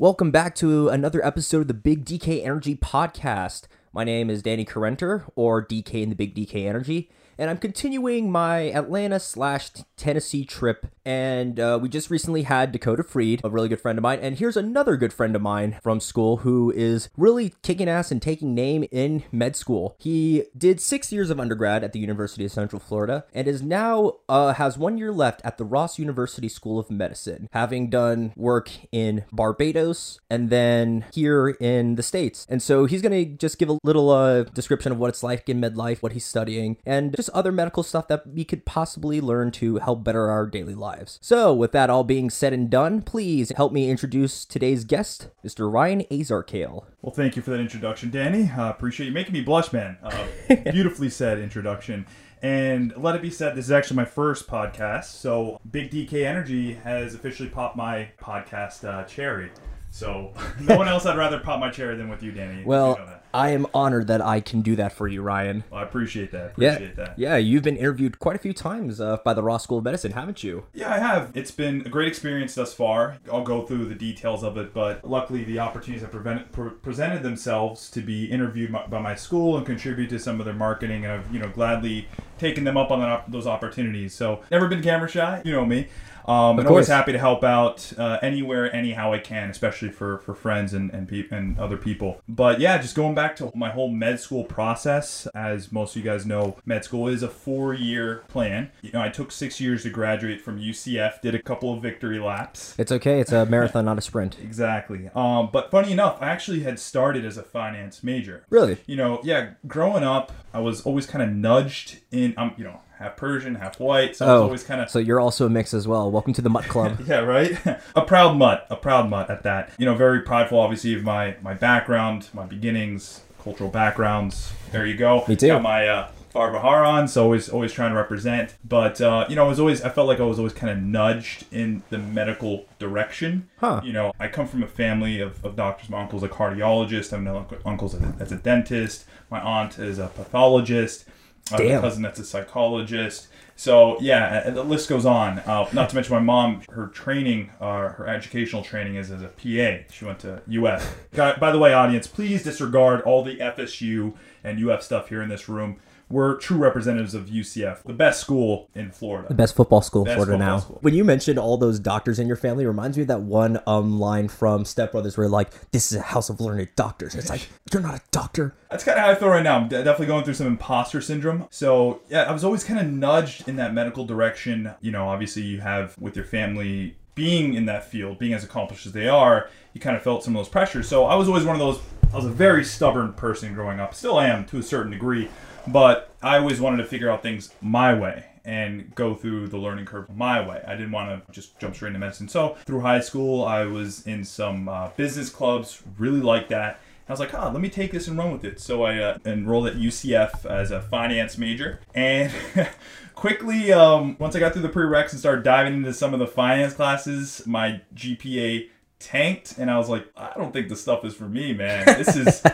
Welcome back to another episode of the Big DK Energy Podcast. My name is Danny Carenter, or DK in the Big DK Energy, and I'm continuing my Atlanta slash Tennessee trip. And uh, we just recently had Dakota Freed, a really good friend of mine. And here's another good friend of mine from school who is really kicking ass and taking name in med school. He did six years of undergrad at the University of Central Florida and is now uh, has one year left at the Ross University School of Medicine, having done work in Barbados and then here in the States. And so he's going to just give a little uh, description of what it's like in med life, what he's studying, and just other medical stuff that we could possibly learn to help better our daily lives. So, with that all being said and done, please help me introduce today's guest, Mr. Ryan Azarkhail. Well, thank you for that introduction, Danny. Uh, appreciate you making me blush, man. Uh, beautifully said introduction. And let it be said, this is actually my first podcast. So, Big DK Energy has officially popped my podcast uh, cherry. So, no one else I'd rather pop my cherry than with you, Danny. Well, You know. I am honored that I can do that for you, Ryan. Well, I appreciate that. Yeah, that. yeah, you've been interviewed quite a few times uh, by the Ross School of Medicine, haven't you? Yeah, I have. It's been a great experience thus far. I'll go through the details of it, but luckily the opportunities have prevent, pre- presented themselves to be interviewed my, by my school and contribute to some of their marketing, and I've you know gladly taken them up on that, op- those opportunities. So never been camera shy, you know me. Um, and always happy to help out uh, anywhere, anyhow I can, especially for, for friends and and, peop and other people. But yeah, just going back to my whole med school process. As most of you guys know, med school is a four year plan. You know, I took six years to graduate from UCF, did a couple of victory laps. It's okay. It's a marathon, not a sprint. Exactly. Um, but funny enough, I actually had started as a finance major. Really? You know, yeah, growing up, I was always kind of nudged in, um, you know, half Persian, half white. So Oh, always kind of So you're also a mix as well. Welcome to the Mutt Club. yeah, right. a proud mutt, a proud mutt at that. You know, very prideful, obviously, of my my background, my beginnings, cultural backgrounds. There you go. Me too. Got my uh, Faravahar on, so always always trying to represent. But uh, you know, I was always I felt like I was always kind of nudged in the medical direction. Huh. You know, I come from a family of, of doctors. My uncle's a cardiologist. I have no uncles as a, as a dentist. My aunt is a pathologist. I have a cousin that's a psychologist. So yeah, the list goes on. Uh, not to mention my mom, her training, uh, her educational training is as a PA. She went to UF. By the way, audience, please disregard all the FSU and UF stuff here in this room. We're true representatives of UCF, the best school in Florida. The best football school in Florida now. school. When you mentioned all those doctors in your family, it reminds me of that one um line from Step Brothers where like, "This is a house of learned doctors." It's like you're not a doctor. That's kind of how I feel right now. I'm de- definitely going through some imposter syndrome. So, yeah, I was always kind of nudged in that medical direction. You know, obviously, you have with your family being in that field, being as accomplished as they are, you kind of felt some of those pressures. So, I was always one of those, I was a very stubborn person growing up. Still am to a certain degree, but I always wanted to figure out things my way and go through the learning curve my way. I didn't want to just jump straight into medicine. So, through high school, I was in some uh, business clubs, really liked that. I was like, ah, let me take this and run with it. So I uh, enrolled at UCF as a finance major. And quickly, um, once I got through the prereqs and started diving into some of the finance classes, my GPA tanked. And I was like, I don't think this stuff is for me, man. This is.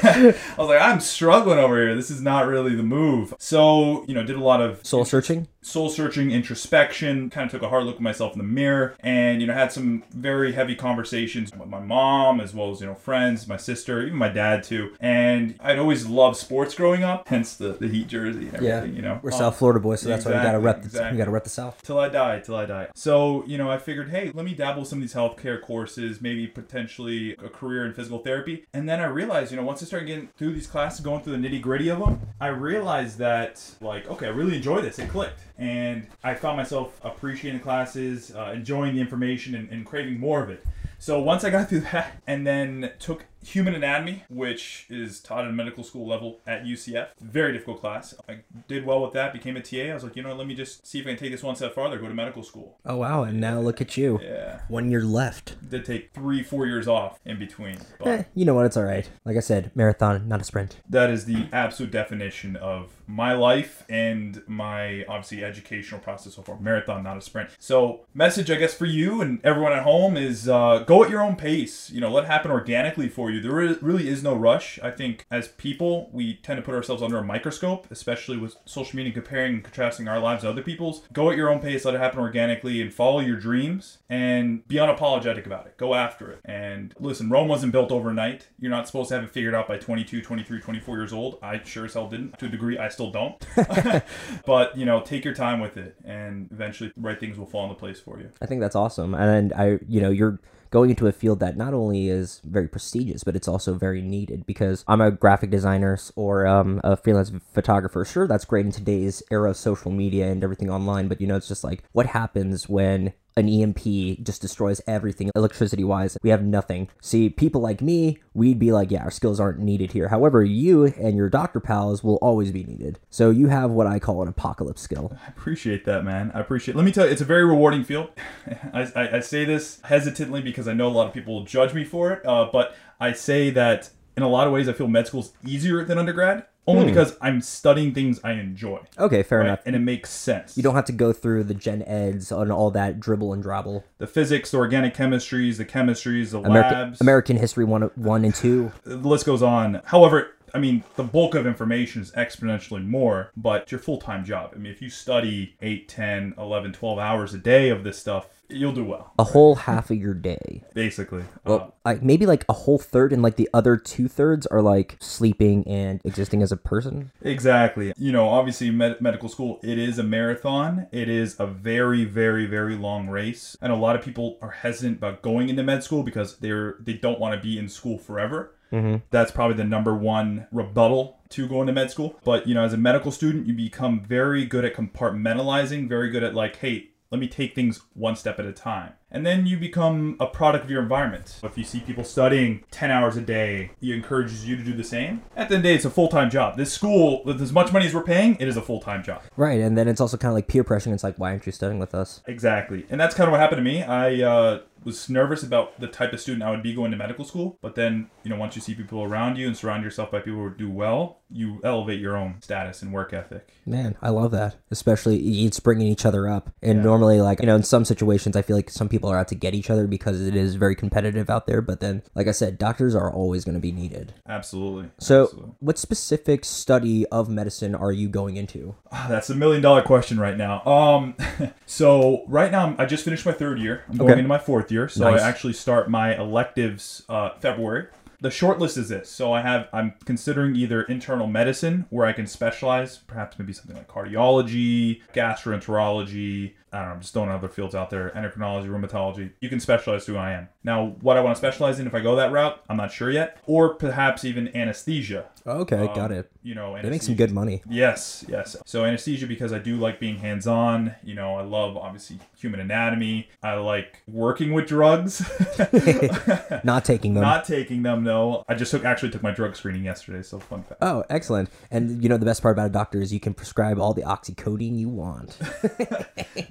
I was like, I'm struggling over here. This is not really the move. So, you know, did a lot of Soul searching. Soul searching introspection kind of took a hard look at myself in the mirror and you know had some very heavy conversations with my mom as well as you know friends my sister even my dad too and i'd always loved sports growing up hence the, the heat jersey and Yeah, you know We're Um, South Florida boys, so that's why we gotta rep the exactly. we gotta rep the South. till I die, till I die. So, you know, I figured, hey, let me dabble some of these healthcare courses, maybe potentially a career in physical therapy. And then I realized, you know, once I started getting through these classes, going through the nitty gritty of them, I realized that, like, okay, I really enjoy this. It clicked. And I found myself appreciating the classes, uh, enjoying the information, and, and craving more of it. So once I got through that and then took human anatomy, which is taught at a medical school level at UCF, very difficult class. I did well with that, became a TA. I was like, you know, let me just see if I can take this one step farther, go to medical school. Oh wow! And now look at you. Yeah. One year left. Did take three, four years off in between. But Eh, you know what? It's all right. Like I said, marathon, not a sprint. that is the absolute definition of my life and my obviously educational process so far. Marathon, not a sprint. So, message I guess for you and everyone at home is uh, go at your own pace. You know, let it happen organically for for you. There really is no rush. I think as people, we tend to put ourselves under a microscope, especially with social media comparing and contrasting our lives to other people's. Go at your own pace, let it happen organically, and follow your dreams and be unapologetic about it. Go after it. And listen, Rome wasn't built overnight. You're not supposed to have it figured out by 22, 23, 24 years old. I sure as hell didn't. To a degree, I still don't. but, you know, take your time with it and eventually the right things will fall into place for you. I think that's awesome. And I, you know, you're going into a field that not only is very prestigious, but it's also very needed because I'm a graphic designer or um, a freelance photographer. Sure, that's great in today's era of social media and everything online, but you know, it's just like what happens when an EMP just destroys everything electricity wise. We have nothing. See, people like me, we'd be like, yeah, our skills aren't needed here. However, you and your doctor pals will always be needed. So you have what I call an apocalypse skill. I appreciate that, man. I appreciate. Let me tell you, it's a very rewarding field. I, I, I say this hesitantly because I know a lot of people will judge me for it, uh, but I say that in a lot of ways, I feel med school's easier than undergrad only hmm. because I'm studying things I enjoy. Okay, fair right? enough. And it makes sense. You don't have to go through the gen eds and all that dribble and drabble. the physics, the organic chemistries, the chemistries, the American, labs. American history one, one and two. the list goes on. However, I mean, the bulk of information is exponentially more, but it's your full time job. I mean, if you study 8, 10, 11, 12 hours a day of this stuff, you'll do well, A whole half of your day. basically. Uh, Well, like maybe like a whole third, and like the other two thirds are like sleeping and existing as a person. Exactly. You know, obviously, med- medical school, it is a marathon. It is a very, very, very long race. And a lot of people are hesitant about going into med school because they're they don't want to be in school forever. Mm-hmm. That's probably the number one rebuttal to going to med school. But, you know, as a medical student, you become very good at compartmentalizing, very good at, like, hey, let me take things one step at a time. And then you become a product of your environment. If you see people studying 10 hours a day, it encourages you to do the same. At the end of the day, it's a full time job. This school, with as much money as we're paying, it is a full time job. Right, and then it's also kind of like peer pressure. And it's like, why aren't you studying with us? Exactly. And that's kind of what happened to me. I uh, was nervous about the type of student I would be going to medical school. But then, you know, once you see people around you and surround yourself by people who do well, you elevate your own status and work ethic. Man, I love that. Especially it's bringing each other up. And normally, like you know, in some situations, I feel like some people are out to get each other because it is very competitive out there. But then, like I said, doctors are always going to be needed. Absolutely. So, Absolutely. what specific study of medicine are you going into? Ah, That's a million dollar question right now. Um, so right now I just finished my third year. I'm going Okay. into my fourth year, so Nice. I actually start my electives uh, February. The short list is this. So I have I'm considering either internal medicine where I can specialize, perhaps maybe something like cardiology, gastroenterology. I don't know, just throwing other fields out there, endocrinology, rheumatology. You can specialize who I am. Now, what I want to specialize in, if I go that route, I'm not sure yet. Or perhaps even anesthesia. Okay, Um, got it. You know, They make some good money. Yes, yes. So anesthesia because I do like being hands-on. You know, I love obviously human anatomy. I like working with drugs, Not taking them. not taking them. No, I just took actually took my drug screening yesterday. So fun fact. Oh, excellent. And you know the best part about a doctor is you can prescribe all the oxycodone you want.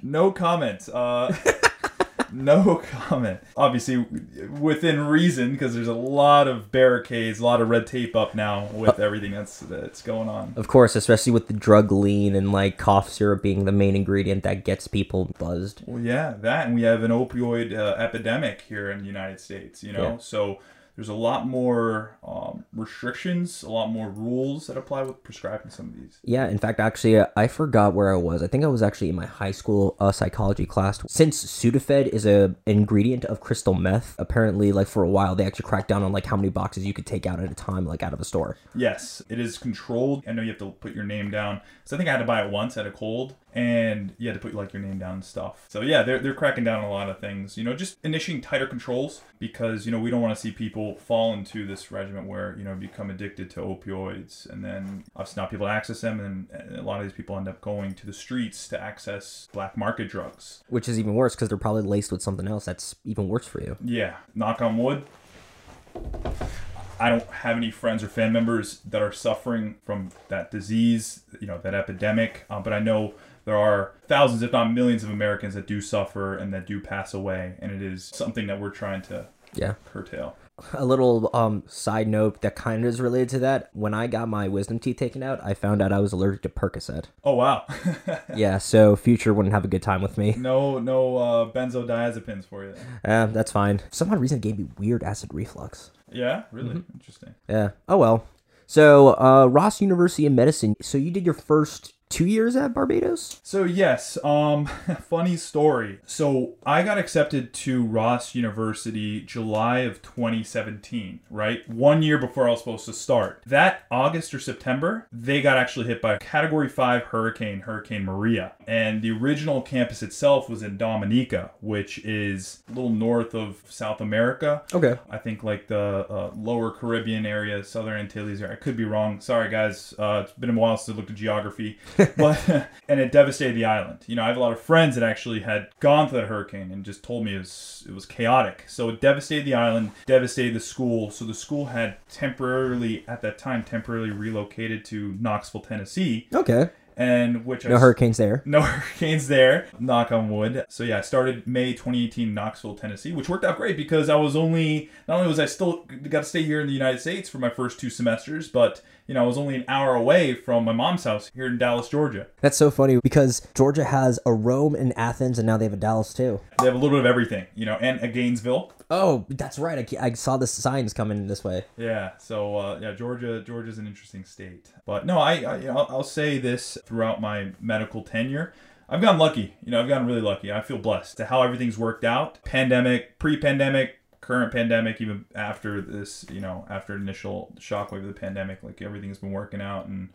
No comment. Uh, no comment. Obviously, within reason, because there's a lot of barricades, a lot of red tape up now with everything that's that's going on. Of course, especially with the drug lean and like cough syrup being the main ingredient that gets people buzzed. Well, yeah, that, and we have an opioid uh, epidemic here in the United States. You know, Yeah. so there's a lot more um, restrictions, a lot more rules that apply with prescribing some of these. Yeah, in fact, actually, uh, I forgot where I was. I think I was actually in my high school uh, psychology class. Since Sudafed is a ingredient of crystal meth, apparently, like for a while, they actually cracked down on like how many boxes you could take out at a time, like out of a store. Yes, it is controlled. I know you have to put your name down. So I think I had to buy it once at a cold, and you had to put like your name down and stuff. So yeah, they're they're cracking down on a lot of things. You know, just initiating tighter controls because you know we don't want to see people fall into this regimen where you know become addicted to opioids, and then obviously not people access them, and, a lot of these people end up going to the streets to access black market drugs. Which is even worse because they're probably laced with something else that's even worse for you. Yeah, knock on wood. I don't have any friends or fan members that are suffering from that disease, you know, that epidemic. Uh, but I know there are thousands, if not millions, of Americans that do suffer and that do pass away, and it is something that we're trying to Yeah. curtail. A little um side note that kind of is related to that. When I got my wisdom teeth taken out, I found out I was allergic to Percocet. Oh wow, yeah, so future wouldn't have a good time with me. no, no uh, benzodiazepines for you. Uh, that's fine. For some odd reason, it gave me weird acid reflux. Yeah, really Mm-hmm. interesting. Yeah. Oh well. So uh, Ross University of Medicine. So you did your first two years at Barbados. So yes, um, funny story. So I got accepted to Ross University July of 2017, right? One year before I was supposed to start. That August or September, they got actually hit by a Category Five hurricane, Hurricane Maria, and the original campus itself was in Dominica, which is a little north of South America. Okay. I think like the uh, lower Caribbean area, Southern Antilles area. I could be wrong. Sorry, guys. Uh, it's been a while since I looked at geography, but and it devastated the island. You know, I have a lot of friends that actually had gone through that hurricane and just told me it was it was chaotic. So it devastated the island, devastated the school. So the school had temporarily at that time temporarily relocated to Knoxville, Tennessee, Okay. and which No s- hurricanes there. no hurricanes there. Knock on wood. So yeah, I started May 2018 in Knoxville, Tennessee, which worked out great because I was only not only was I still got to stay here in the United States for my first two semesters, but you know I was only an hour away from my mom's house here in Dallas, Georgia. That's so funny because Georgia has a Rome and Athens, and now they have a Dallas too. They have a little bit of everything, you know, and a Gainesville. Oh, that's right. I, I saw the signs coming this way. Yeah, so uh, yeah, Georgia, Georgia's an interesting state. But no, I, I I'll, I'll say this throughout my medical tenure. I've gotten lucky. You know, I've gotten really lucky. I feel blessed to how everything's worked out. Pandemic, pre-pandemic, current pandemic, even after this, you know, after initial shockwave of the pandemic, like everything's been working out, and you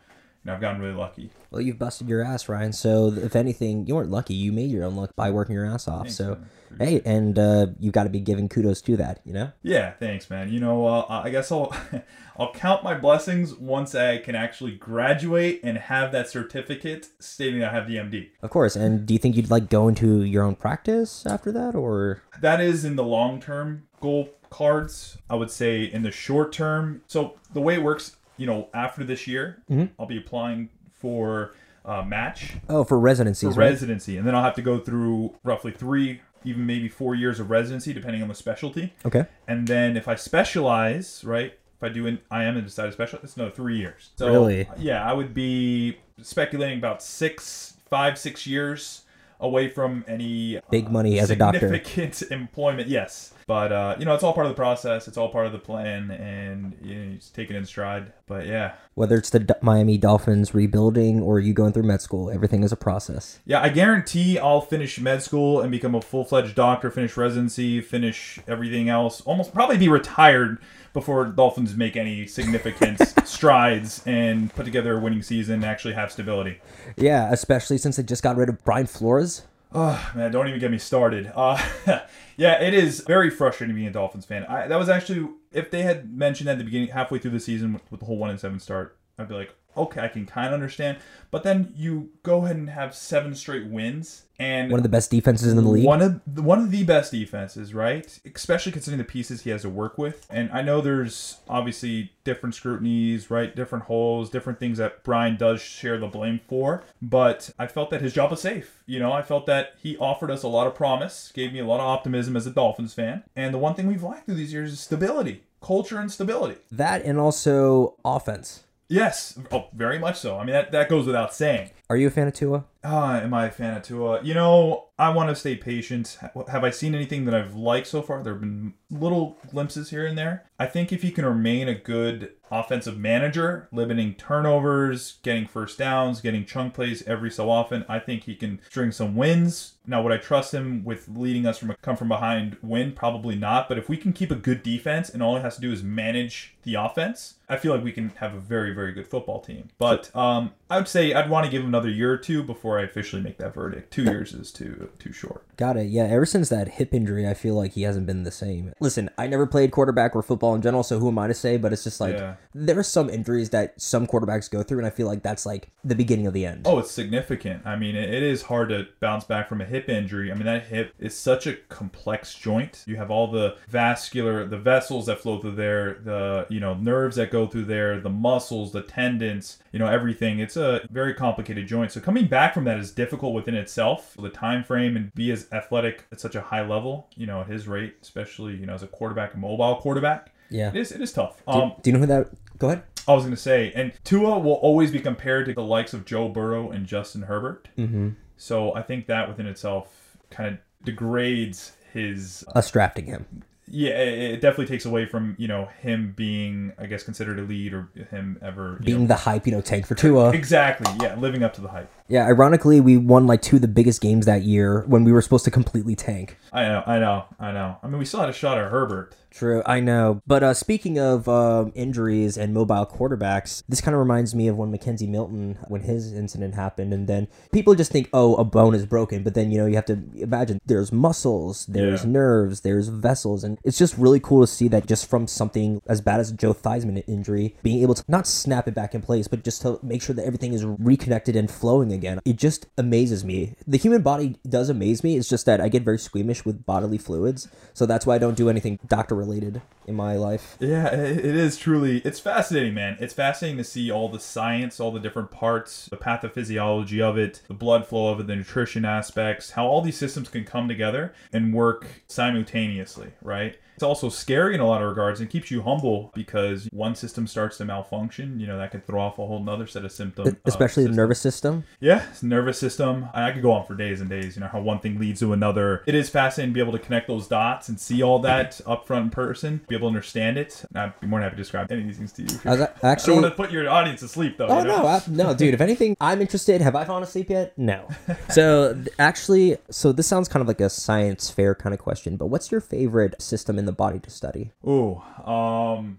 know, I've gotten really lucky. Well, you've busted your ass, Ryan. So if anything, you weren't lucky. You made your own luck by working your ass off. so man. hey, and uh, you got to be giving kudos to that. You know. Yeah, thanks, man. You know, uh, I guess I'll I'll count my blessings once I can actually graduate and have that certificate stating that I have the MD. Of course. And do you think you'd like go into your own practice after that, or that is in the long term goal cards. I would say in the short term. So the way it works, you know, after this year, I'll be applying for uh, match oh, for residencies, for right? residency, and then I'll have to go through roughly three, even maybe four years of residency, depending on the specialty. okay. And then if I specialize, right, if I do an IM and decide to specialize, it's another three years. So Really? yeah, I would be speculating about six, five, six years away from any Big money as a doctor. significant employment. Yes, but uh, you know, it's all part of the process. It's all part of the plan, and you, know, you just take it in stride. But yeah, Whether it's the D- Miami Dolphins rebuilding or you going through med school, everything is a process. yeah, I guarantee I'll finish med school and become a full fledged doctor. Finish residency, finish everything else. Almost probably be retired before Dolphins make any significant strides and put together a winning season and actually have stability. Yeah, especially since they just got rid of Brian Flores. Oh man, don't even get me started. Uh, yeah, it is very frustrating being a Dolphins fan. I, that was actually if they had mentioned that at the beginning, halfway through the season with, with the whole one and seven start, I'd be like, okay, I can kind of understand. But then you go ahead and have seven straight wins and One of the best defenses in the league. one of the, one of the best defenses, right? Especially considering the pieces he has to work with. And I know there's obviously different scrutinies, right? Different holes, different things that Brian does share the blame for. But I felt that his job was safe. You know, I felt that he offered us a lot of promise, gave me a lot of optimism as a Dolphins fan. And the one thing we've lacked through these years is stability, culture, and stability. That and also offense. Yes, oh, very much so. I mean, that, that goes without saying. Are you a fan of Tua? Ah, am I a fan of Tua? You know, I want to stay patient. Have I seen anything that I've liked so far? There have been little glimpses here and there. I think if he can remain a good offensive manager, limiting turnovers, getting first downs, getting chunk plays every so often, I think he can string some wins. Now, would I trust him with leading us from a come from behind win? Probably not. But if we can keep a good defense and all he has to do is manage the offense, I feel like we can have a very, very good football team. But um, I would say I'd want to give him another year or two before I officially make that verdict. Two years is too too short. Got it. Yeah, ever since that hip injury, I feel like he hasn't been the same. Listen, I never played quarterback or football in general, so who am I to say? But it's just like Yeah. There are some injuries that some quarterbacks go through, and I feel like that's like the beginning of the end. Oh, it's significant. I mean, it, is hard to bounce back from a hip injury. I mean, that hip is such a complex joint. You have all the vascular, the vessels that flow through there, the you know nerves that go through there, the muscles, the tendons, you know everything. It's a very complicated joint. So coming back from that is difficult within itself. The time frame and be as athletic at such a high level, you know, at his rate, especially you know as a quarterback, a mobile quarterback. Yeah. It is. It is tough. Do, Um, do you know who that? Go ahead. I was gonna say, and Tua will always be compared to the likes of Joe Burrow and Justin Herbert. Mm-hmm. So I think that within itself kind of degrades his Us drafting him. yeah, it, it definitely takes away from you know him being, I guess, considered a lead or him ever Being know, the hype, you know, tank for Tua. exactly, yeah, living up to the hype. Yeah, ironically, we won like two of the biggest games that year when we were supposed to completely tank. I know, I know, I know. I mean, we still had a shot at Herbert. True, I know. But uh, speaking of um, injuries and mobile quarterbacks, this kind of reminds me of when McKenzie Milton, when his incident happened, and then people just think, oh, a bone is broken, but then you know you have to imagine there's muscles, there's Yeah. nerves, there's vessels, and it's just really cool to see that just from something as bad as Joe Theismann injury, being able to not snap it back in place, but just to make sure that everything is reconnected and flowing again. It just amazes me. The human body does amaze me. It's just that I get very squeamish with bodily fluids, so that's why I don't do anything doctor related in my life. Yeah, it, is truly. It's fascinating, man. It's fascinating to see all the science, all the different parts, the pathophysiology of it, the blood flow of it, the nutrition aspects, how all these systems can come together and work simultaneously, right? It's also scary in a lot of regards and keeps you humble because one system starts to malfunction. You know, that could throw off a whole nother set of symptoms. Uh, especially the nervous system. Yeah, it's nervous system. I could go on for days and days. You know how one thing leads to another. It is fascinating to be able to connect those dots and see all that up front in person, be able to understand it. And I'd be more than happy to describe any of these things to you. I was a- I don't actually. want to put your audience to sleep though. Oh you know? no, I, no, dude. If anything, I'm interested. Have I fallen asleep yet? No. So actually, so this sounds kind of like a science fair kind of question, but what's your favorite system in the body to study? Oh, um,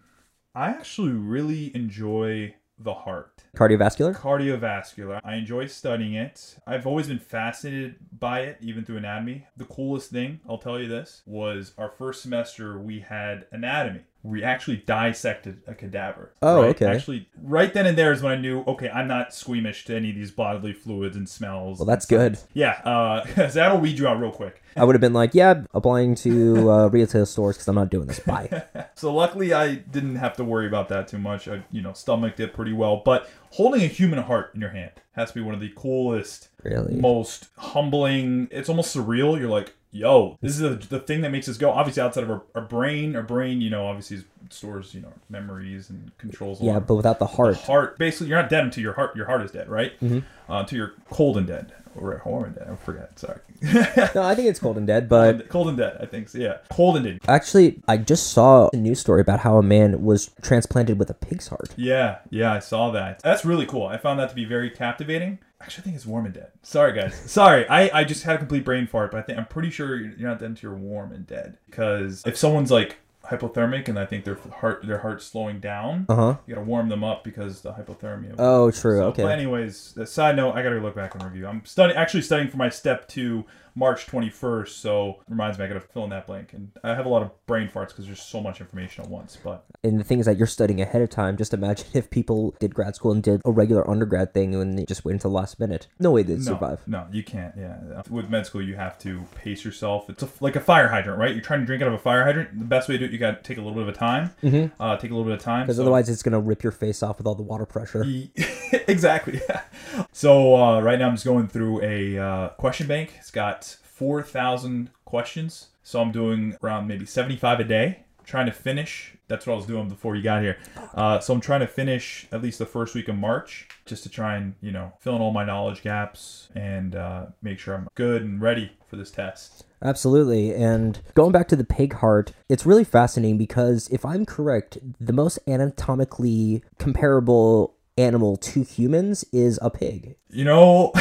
I actually really enjoy the heart. Cardiovascular. Cardiovascular. I enjoy studying it. I've always been fascinated by it, even through anatomy. The coolest thing, I'll tell you this, was our first semester we had anatomy. We actually dissected a cadaver. Oh, right? okay. Actually, right then and there is when I knew, okay, I'm not squeamish to any of these bodily fluids and smells. Well, that's good. Yeah, uh, so that'll weed you out real quick. I would have been like, yeah, applying to uh, retail stores because I'm not doing this. Bye. So luckily, I didn't have to worry about that too much. I, you know, stomached it pretty well. But holding a human heart in your hand has to be one of the coolest, Really? most humbling. It's almost surreal. You're like, yo, this is the, the thing that makes us go. Obviously, outside of our, our brain, our brain, you know, obviously stores, you know, memories and controls. Yeah, but without the heart. The heart. Basically, you're not dead until your heart. Your heart is dead, right? Mm-hmm. Uh, until you're cold and dead, or warm and dead. I forget. Sorry. No, I think it's cold and dead, but cold and dead. I think. So, yeah, cold and dead. actually, I just saw a news story about how a man was transplanted with a pig's heart. Yeah, yeah, I saw that. That's really cool. I found that to be very captivating. Actually, I think it's warm and dead. Sorry, guys. Sorry, I, I just had a complete brain fart, but I think I'm pretty sure you're not dead until you're warm and dead. Because if someone's like hypothermic and I think their heart their heart's slowing down, Uh huh. you gotta warm them up because the hypothermia. Oh, true. So, okay. But anyways, side note, I gotta look back and review. I'm studying, actually studying for my step two, March 21st. So reminds me, I gotta fill in that blank. And I have a lot of brain farts because there's so much information at once. But And the thing is that you're studying ahead of time. Just imagine if people did grad school and did a regular undergrad thing and they just wait until the last minute. No way they'd no, survive. no, you can't. Yeah, with med school, you have to pace yourself. It's a, like a fire hydrant, right? You're trying to drink out of a fire hydrant. The best way to do it, you got to take a little bit of time. Mm-hmm. Uh, take a little bit of time Because so- otherwise, it's gonna rip your face off with all the water pressure. Exactly. so uh, right now I'm just going through a uh, question bank. It's got four thousand questions. So I'm doing around maybe seventy-five a day. Trying to finish. That's what I was doing before you got here. Uh, so I'm trying to finish at least the first week of March, just to try and you know fill in all my knowledge gaps and uh, make sure I'm good and ready for this test. Absolutely. And going back to the pig heart, it's really fascinating because if I'm correct, the most anatomically comparable animal to humans is a pig. You know,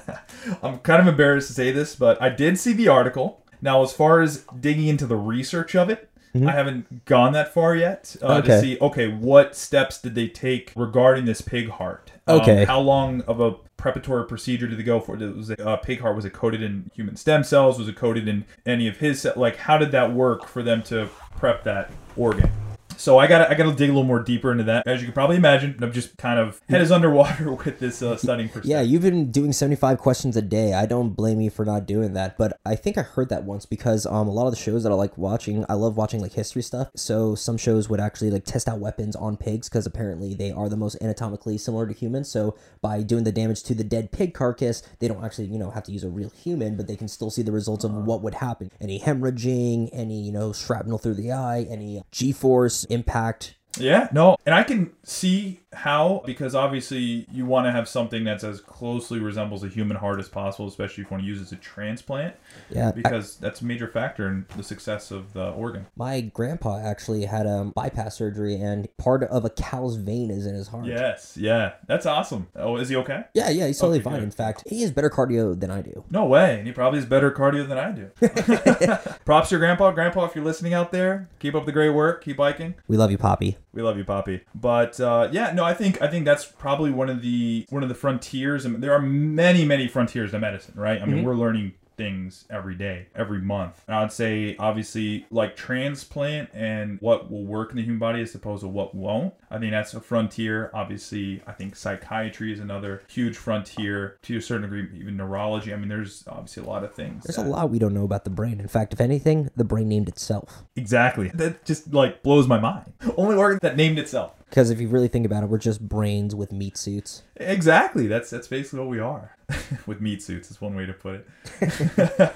I'm kind of embarrassed to say this, but I did see the article. Now, as far as digging into the research of it, I haven't gone that far yet uh, Okay. to see, okay, what steps did they take regarding this pig heart? Um, Okay. how long of a preparatory procedure did they go for? Was it uh, pig heart? Was it coated in human stem cells? Was it coated in any of his? Like, how did that work for them to prep that organ? So I got I got to dig a little more deeper into that. As you can probably imagine, I'm just kind of head is underwater with this uh, studying. For Yeah, you've been doing 75 questions a day. I don't blame you for not doing that, but I think I heard that once because um a lot of the shows that I like watching, I love watching like history stuff. So some shows would actually like test out weapons on pigs because apparently they are the most anatomically similar to humans. So by doing the damage to the dead pig carcass, they don't actually, you know, have to use a real human, but they can still see the results of what would happen. Any hemorrhaging, any, you know, shrapnel through the eye, any G-force impact Yeah, no, and I can see how because obviously you want to have something that's as closely resembles a human heart as possible, especially if you want to use it as a transplant, Yeah. I- because that's a major factor in the success of the organ. my grandpa actually had a bypass surgery, and part of a cow's vein is in his heart. Yes, yeah, that's awesome. Oh, is he okay? Yeah, yeah, he's totally Okay, fine. good. In fact, he has better cardio than I do. No way, and he probably has better cardio than I do. Props to your grandpa, grandpa. If you're listening out there, keep up the great work. Keep biking. We love you, Poppy. We love you, Poppy. But uh, yeah, no, I think I think that's probably one of the one of the frontiers, and there are many many frontiers to medicine, right? I mean, we're learning things every day, every month. And I'd say obviously like transplant and what will work in the human body as opposed to what won't. I think that's a frontier. Obviously, I think psychiatry is another huge frontier to a certain degree, even neurology. I mean, there's obviously a lot of things. There's that- a lot we don't know about the brain. In fact, if anything, the brain named itself. Exactly. That just like blows my mind. Only organ that named itself. Because if you really think about it, we're just brains with meat suits. Exactly. That's that's basically what we are. with meat suits is one way to put it.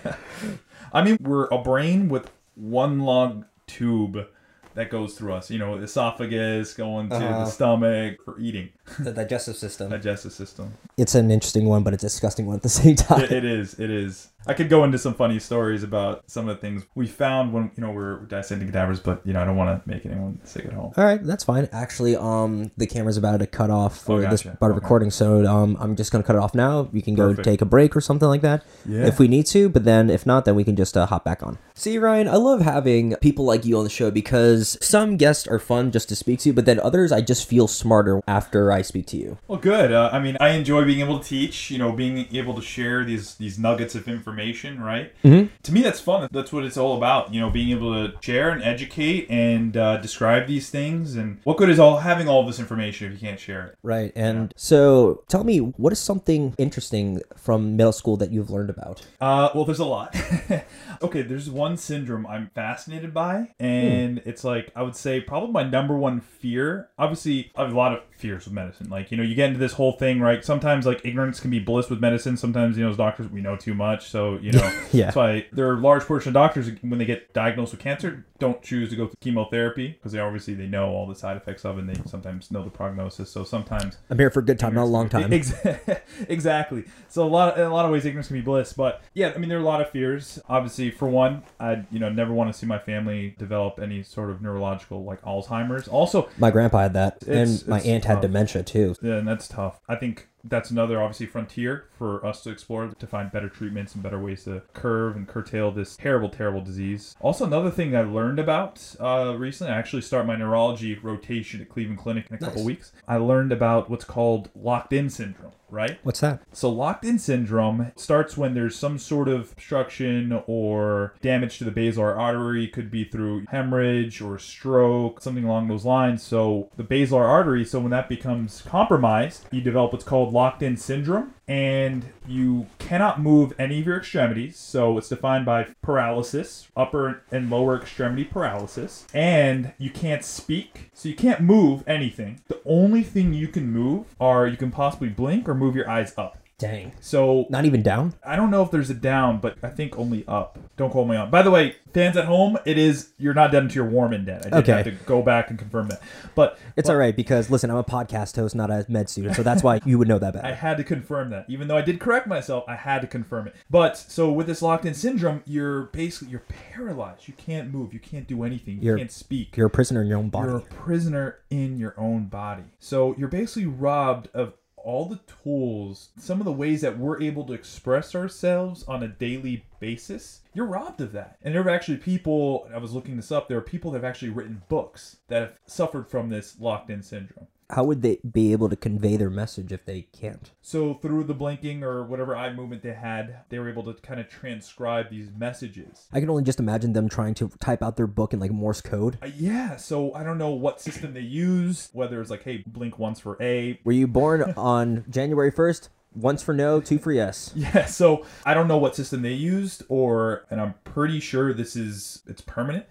I mean, we're a brain with one long tube that goes through us. You know, esophagus going to Uh-huh. the stomach for eating, The digestive system. digestive system. It's an interesting one, but it's a disgusting one at the same time. It, it is. It is. I could go into some funny stories about some of the things we found when you know we're dissecting cadavers, but you know I don't want to make anyone sick at home. All right, that's fine. Actually, um, the camera's about to cut off for Oh, this part of Okay. recording, so um, I'm just gonna cut it off now. You can go Perfect. take a break or something like that, Yeah. if we need to. But then, if not, then we can just uh, hop back on. See, Ryan, I love having people like you on the show because some guests are fun just to speak to, but then others I just feel smarter after I speak to you. Well, good. Uh, I mean, I enjoy being able to teach. You know, being able to share these these nuggets of information. Right. Mhm. To me, that's fun. That's what it's all about. You know, being able to share and educate and uh, describe these things. And what good is all having all this information if you can't share it? Right, and so tell me, what is something interesting from middle school that you've learned about? Uh, well, there's a lot. okay, there's one syndrome I'm fascinated by, and it's like I would say probably my number one fear. Obviously, I have a lot of fears with medicine. Like you know, you get into this whole thing, right? Sometimes like ignorance can be bliss with medicine. Sometimes you know, as doctors, we know too much. So you know, Yeah. that's why there are a large portion of doctors when they get diagnosed with cancer don't choose to go through chemotherapy because they obviously they know all the side effects of it. and They sometimes know the prognosis. So sometimes I'm here for a good time, not a long time. Ex- exactly. So a lot, in a lot of ways, ignorance can be bliss. But yeah, I mean, there are a lot of fears. Obviously, for one, I you know never want to see my family develop any sort of neurological like Alzheimer's. Also, My grandpa had that, and my aunt had dementia too. yeah, and that's tough. I think that's another obviously frontier for us to explore to find better treatments and better ways to curve and curtail this terrible, terrible disease. Also, another thing I learned about uh, recently, I actually start my neurology rotation at Cleveland Clinic in a couple weeks. I learned about what's called locked-in syndrome. Right? What's that? So locked in syndrome starts when there's some sort of obstruction or damage to the basilar artery. Could be through hemorrhage or stroke, something along those lines. So the basilar artery, so when that becomes compromised, you develop what's called locked in syndrome. And you cannot move any of your extremities. So it's defined by paralysis, upper and lower extremity paralysis. And you can't speak. So you can't move anything. The only thing you can move are you can possibly blink or move your eyes up. Dang. So Not even down? I don't know if there's a down, but I think only up. Don't quote me on. By the way, fans at home, it is you're not dead until you're warm and dead. I did Okay. have to go back and confirm that. But It's all right because listen, I'm a podcast host, not a med student, so that's why you would know that better. I had to confirm that. Even though I did correct myself, I had to confirm it. But so with this locked in syndrome, you're basically you're paralyzed. You can't move. You can't do anything. You You're- can't speak. You're a prisoner in your own body. You're a prisoner in your own body. So you're basically robbed of all the tools, some of the ways that we're able to express ourselves on a daily basis. You're robbed of that. And there are actually people, I was looking this up, there are people that have actually written books that have suffered from this locked in syndrome. How would they be able to convey their message if they can't? So through the blinking or whatever eye movement they had, they were able to kind of transcribe these messages. I can only just imagine them trying to type out their book in like Morse code. Uh, yeah, so I don't know what system they use, whether it's like, hey, blink once for A, Were you born on January 1st? Once for no, two for yes. Yeah, so I don't know what system they used, or and I'm pretty sure this is it's permanent.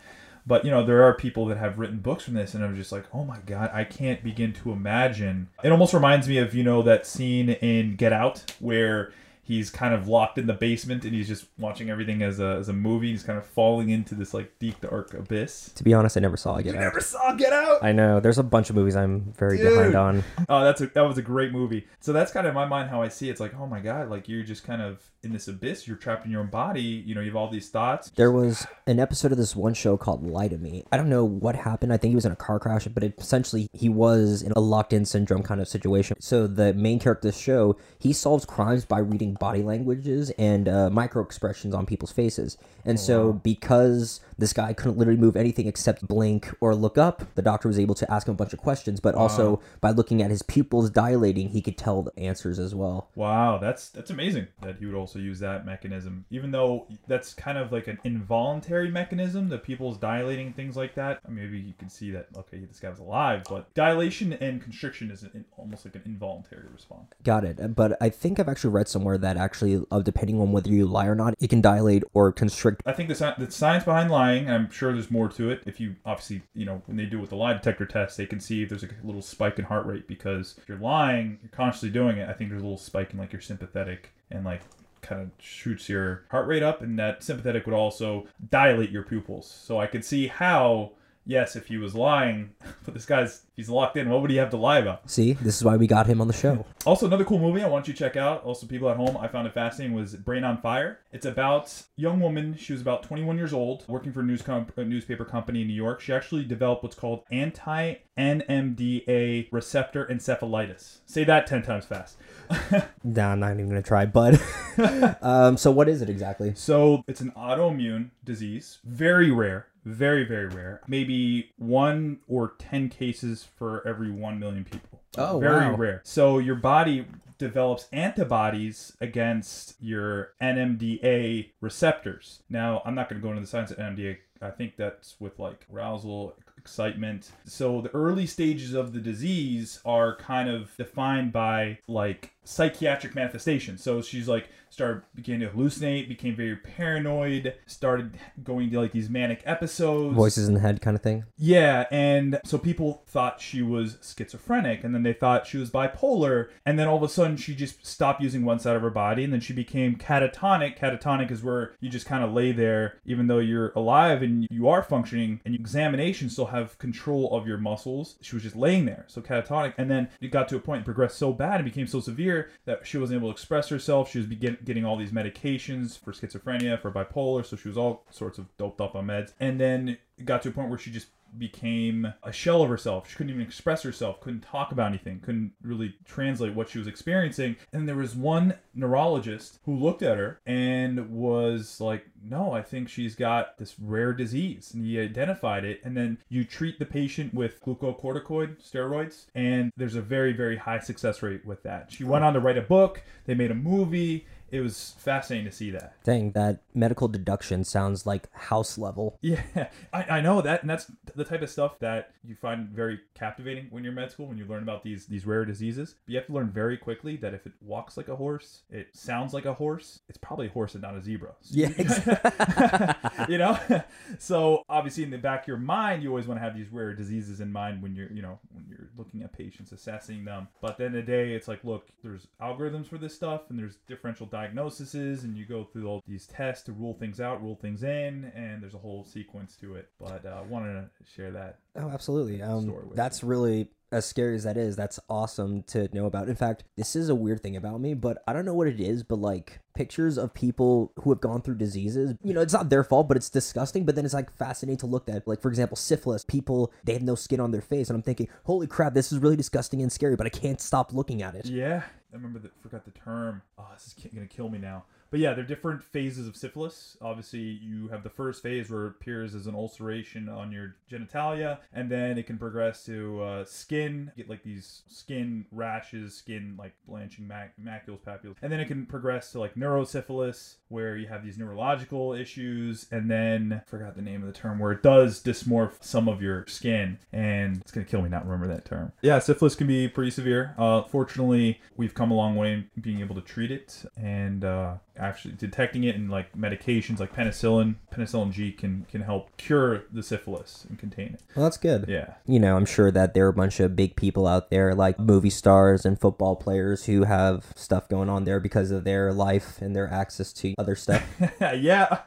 But you know, there are people that have written books from this, and I'm just like, oh my god, I can't begin to imagine. It almost reminds me of you know that scene in Get Out where he's kind of locked in the basement and he's just watching everything as a, as a movie. He's kind of falling into this like deep dark abyss. To be honest, I never saw Get You Out. never saw Get Out. I know there's a bunch of movies I'm very Dude. behind on. Oh, that's a, that was a great movie. So that's kind of in my mind how I see it. It's like, oh my god, like you're just kind of in this abyss. You're trapped in your own body. You know, you have all these thoughts. There was an episode of this one show called Lie to Me. I don't know what happened. I think he was in a car crash, but it, essentially he was in a locked in syndrome kind of situation. So the main character of the show, he solves crimes by reading body languages and uh, micro expressions on people's faces. And so because this guy couldn't literally move anything except blink or look up, the doctor was able to ask him a bunch of questions, but also by looking at his pupils dilating, he could tell the answers as well. Wow, that's that's amazing that he would also use that mechanism. Even though that's kind of like an involuntary mechanism, the pupils dilating things like that. Maybe you can see that okay, this guy was alive, but dilation and constriction is an, almost like an involuntary response. Got it. But I think I've actually read somewhere that actually, uh, depending on whether you lie or not, it can dilate or constrict. I think the, the science behind lying, I'm sure there's more to it. If you obviously, you know, when they do it with the lie detector test, they can see if there's a little spike in heart rate because if you're lying, you're consciously doing it. I think there's a little spike in like your sympathetic and like kind of shoots your heart rate up, and that sympathetic would also dilate your pupils. So I could see how. Yes, if he was lying, but this guy's he's locked in. What would he have to lie about? See, this is why we got him on the show. Also, another cool movie I want you to check out. Also, people at home, I found it fascinating. Was Brain on Fire? It's about a young woman. She was about 21 years old, working for a news com- a newspaper company in New York. She actually developed what's called anti-NMDA receptor encephalitis. Say that 10 times fast. nah, I'm not even gonna try. But um, so what is it exactly? So it's an autoimmune disease, very rare, very very rare. Maybe one or ten cases for every one million people. Oh, very wow. rare. So your body develops antibodies against your NMDA receptors. Now I'm not going to go into the science of NMDA. I think that's with like arousal, excitement. So the early stages of the disease are kind of defined by like psychiatric manifestations. So she's like started began to hallucinate, became very paranoid, started going to like these manic episodes. Voices in the head, kind of thing. Yeah, and so people thought she was schizophrenic, and then they thought she was bipolar, and then all of a sudden she just stopped using one side of her body, and then she became catatonic. Catatonic is where you just kind of lay there, even though you're alive and you are functioning, and examination still have control of your muscles. She was just laying there, so catatonic, and then it got to a point, it progressed so bad, and became so severe that she wasn't able to express herself. She was begin- getting all these medications for schizophrenia, for bipolar, so she was all sorts of doped up on meds, and then it got to a point where she just became a shell of herself. She couldn't even express herself, couldn't talk about anything, couldn't really translate what she was experiencing. And there was one neurologist who looked at her and was like, No, I think she's got this rare disease. And he identified it. And then you treat the patient with glucocorticoid steroids, and there's a very, very high success rate with that. She went on to write a book, they made a movie. It was fascinating to see that. Dang, that medical deduction sounds like house level. Yeah, I, I know that, and that's the type of stuff that you find very captivating when you're in med school when you learn about these these rare diseases. But you have to learn very quickly that if it walks like a horse, it sounds like a horse, it's probably a horse and not a zebra. Yeah, you know, so obviously in the back of your mind, you always want to have these rare diseases in mind when you're you know when you're looking at patients, assessing them. But then the the day, it's like, look, there's algorithms for this stuff, and there's differential diagnoses, and you go through all these tests to rule things out, rule things in, and there's a whole sequence to it. But uh, wanted to share that. Oh, absolutely. Um, that's really as scary as that is. That's awesome to know about. In fact, this is a weird thing about me, but I don't know what it is. But like pictures of people who have gone through diseases, you know, it's not their fault, but it's disgusting. But then it's like fascinating to look at. Like for example, syphilis. People they have no skin on their face, and I'm thinking, holy crap, this is really disgusting and scary. But I can't stop looking at it. Yeah, I remember that. Forgot the term. Oh, this is gonna kill me now. But yeah, there are different phases of syphilis. Obviously, you have the first phase where it appears as an ulceration on your genitalia, and then it can progress to uh, skin, get like these skin rashes, skin like blanching mac- macules, papules, and then it can progress to like neurosyphilis, where you have these neurological issues, and then I forgot the name of the term where it does dysmorph some of your skin, and it's gonna kill me not remember that term. Yeah, syphilis can be pretty severe. Uh, fortunately, we've come a long way in being able to treat it, and uh, actually detecting it in like medications like penicillin. Penicillin G can can help cure the syphilis and contain it. Well, that's good. Yeah. You know, I'm sure that there are a bunch of big people out there, like movie stars and football players, who have stuff going on there because of their life and their access to other stuff. yeah.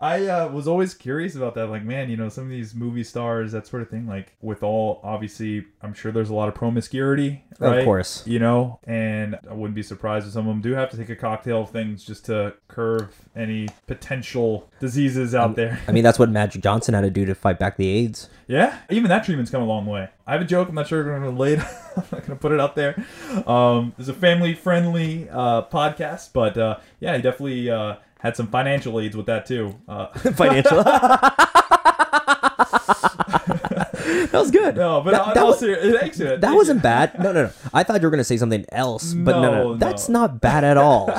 I uh, was always curious about that. Like, man, you know, some of these movie stars, that sort of thing. Like, with all, obviously, I'm sure there's a lot of promiscuity, right? Of course. You know, and I wouldn't be surprised if some of them do have to take a cocktail of things just to curve any potential diseases out there. I mean, that's what Magic Johnson had to do to fight back the AIDS. Yeah, even that treatment's come a long way. I have a joke. I'm not sure I'm going to lay. I'm not going to put it out there. Um, it's a family-friendly uh, podcast, but uh, yeah, he definitely uh, had some financial leads with that too. Uh, Financial. that was good. no, but that, that was- seri- thanks, man. that wasn't bad. No, no, no. I thought you were gonna say something else, but no, no, No, that's no. not bad at all.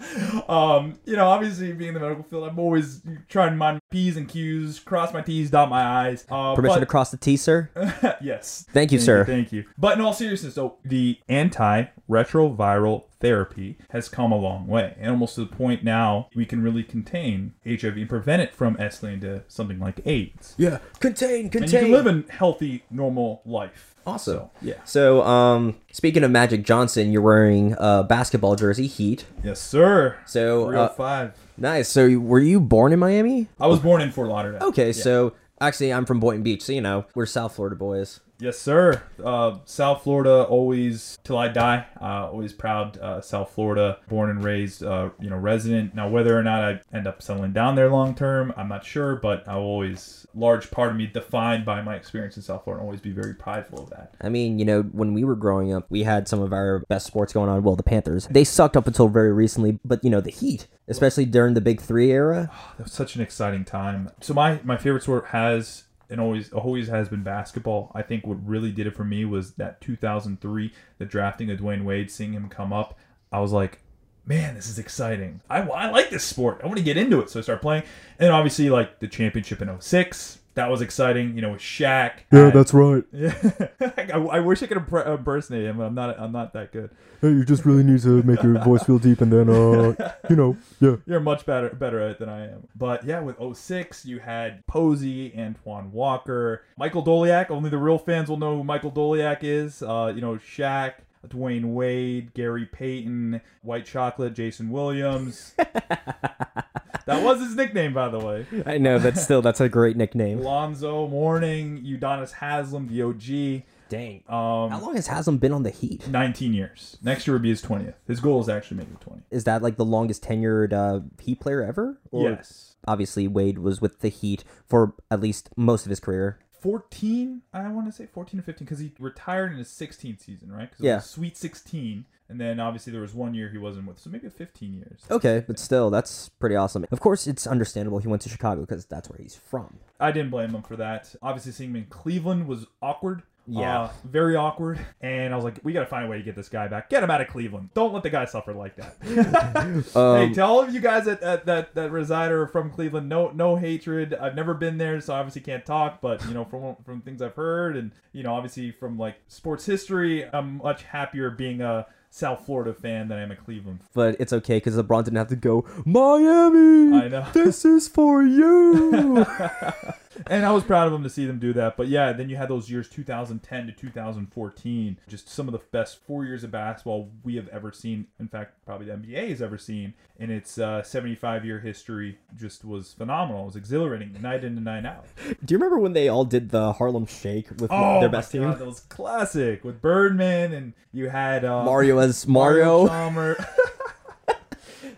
You. Um, you know, obviously being in the medical field, I'm always trying to mind my p's and q's, cross my t's, dot my i's. Uh, Permission but- to cross the T, sir. yes. Thank you, sir. Thank you. But in all seriousness, though, the antiretroviral therapy has come a long way, and almost to the point now we can really contain HIV and prevent it from escalating to something like AIDS. Yeah, contain, contain. And you can live a healthy, normal life. Awesome. Yeah. So, um, speaking of Magic Johnson, you're wearing a basketball jersey, Heat. Yes, sir. So, uh, 305. nice. So, were you born in Miami? I was born in Fort Lauderdale. Okay, Yeah. so actually, I'm from Boynton Beach, so you know we're South Florida boys. Yes, sir. Uh, South Florida, always till I die. Uh, always proud. Uh, South Florida, born and raised. Uh, you know, resident. Now, whether or not I end up settling down there long term, I'm not sure. But I always, large part of me, defined by my experience in South Florida, always be very prideful of that. I mean, you know, when we were growing up, we had some of our best sports going on. Well, the Panthers. They sucked up until very recently, but you know, the Heat, especially during the Big Three era. That was such an exciting time. So my my favorite sport has and always always has been basketball. I think what really did it for me was that 2003, the drafting of Dwyane Wade, seeing him come up. I was like, man, this is exciting. I, I like this sport. I want to get into it. So I started playing. And obviously, like the championship in 06. That was exciting, you know, with Shaq. that's right. Yeah, I, I wish I could impre- impersonate him, but I'm not. I'm not that good. Hey, you just really need to make your voice feel deep, and then, uh, you know, yeah. You're much better better at it than I am. But yeah, with 06, you had Posey, Antoine Walker, Michael Doleac. Only the real fans will know who Michael Doleac is. Uh, you know, Shaq, Dwyane Wade, Gary Payton, White Chocolate, Jason Williams. that was his nickname, by the way. I know, but still, that's a great nickname. Lonzo Mourning, Udonis Haslem, the OG. Dang. Um, How long has Haslem been on the Heat? 19 years. Next year would be his 20th. His goal is actually make it 20. Is that like the longest tenured uh, Heat player ever? Or yes. Obviously, Wade was with the Heat for at least most of his career. 14 i want to say 14 or 15 because he retired in his 16th season right 'Cause it Yeah. was sweet 16 and then obviously there was one year he wasn't with so maybe 15 years Okay, but still, that's pretty awesome. Of course, it's understandable he went to Chicago because that's where he's from. i didn't blame him for that obviously seeing him in cleveland was awkward Yeah. Uh, very awkward and i was like we gotta find a way to get this guy back get him out of cleveland don't let the guy suffer like that Um, hey, to all of you guys that, that that that reside or from Cleveland, no no hatred. I've never been there, so I obviously can't talk. But you know, from from things I've heard, and you know, obviously from like sports history, I'm much happier being a South Florida fan than I am a Cleveland. but it's okay because LeBron didn't have to go, Miami! I know. This is for you! and I was proud of them to see them do that. But yeah, then you had those years 2010 to 2014, just some of the best four years of basketball we have ever seen. In fact, probably the NBA has ever seen in its uh, 75 year history. Just was phenomenal. It was exhilarating, night in and night out. Do you remember when they all did the Harlem Shake with Oh, their best God, team? that was classic with Birdman, and you had uh, Mario as Mario. Chalmers.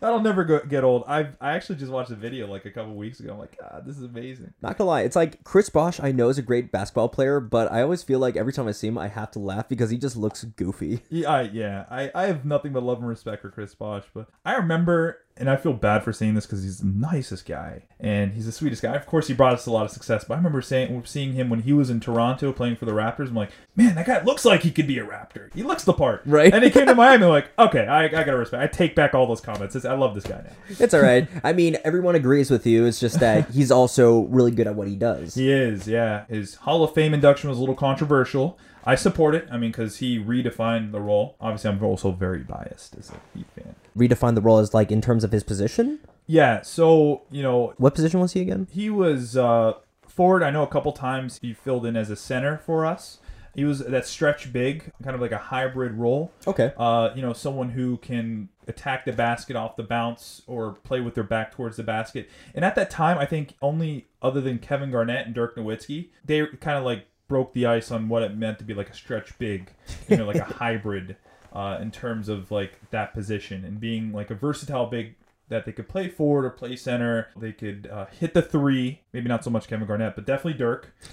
That'll never go, get old. I I actually just watched a video like a couple weeks ago. I'm like, God, this is amazing. Not gonna lie, it's like Chris Bosh. I know is a great basketball player, but I always feel like every time I see him, I have to laugh because he just looks goofy. Yeah, I, yeah. I, I have nothing but love and respect for Chris Bosh, but I remember, and I feel bad for saying this because he's the nicest guy and he's the sweetest guy. Of course, he brought us a lot of success, but I remember saying, seeing him when he was in Toronto playing for the Raptors. I'm like, man, that guy looks like he could be a Raptor. He looks the part, Right. And he came to Miami. I'm like, okay, I, I gotta respect. I take back all those comments. It's, I love this guy now. It's all right. I mean, everyone agrees with you. It's just that he's also really good at what he does. He is, yeah. His Hall of Fame induction was a little controversial. I support it. I mean, because he redefined the role. Obviously, I'm also very biased as a Heat fan. Redefine the role as like in terms of his position. Yeah, so you know, What position was he again? he was uh, forward. I know a couple times he filled in as a center for us. He was that stretch big, kind of like a hybrid role. Okay. Uh, you know, someone who can attack the basket off the bounce or play with their back towards the basket. And at that time, I think only other than Kevin Garnett and Dirk Nowitzki, they kind of like broke the ice on what it meant to be like a stretch big, you know, like a hybrid uh, in terms of like that position and being like a versatile big that they could play forward or play center. They could uh, hit the three. Maybe not so much Kevin Garnett, but definitely Dirk.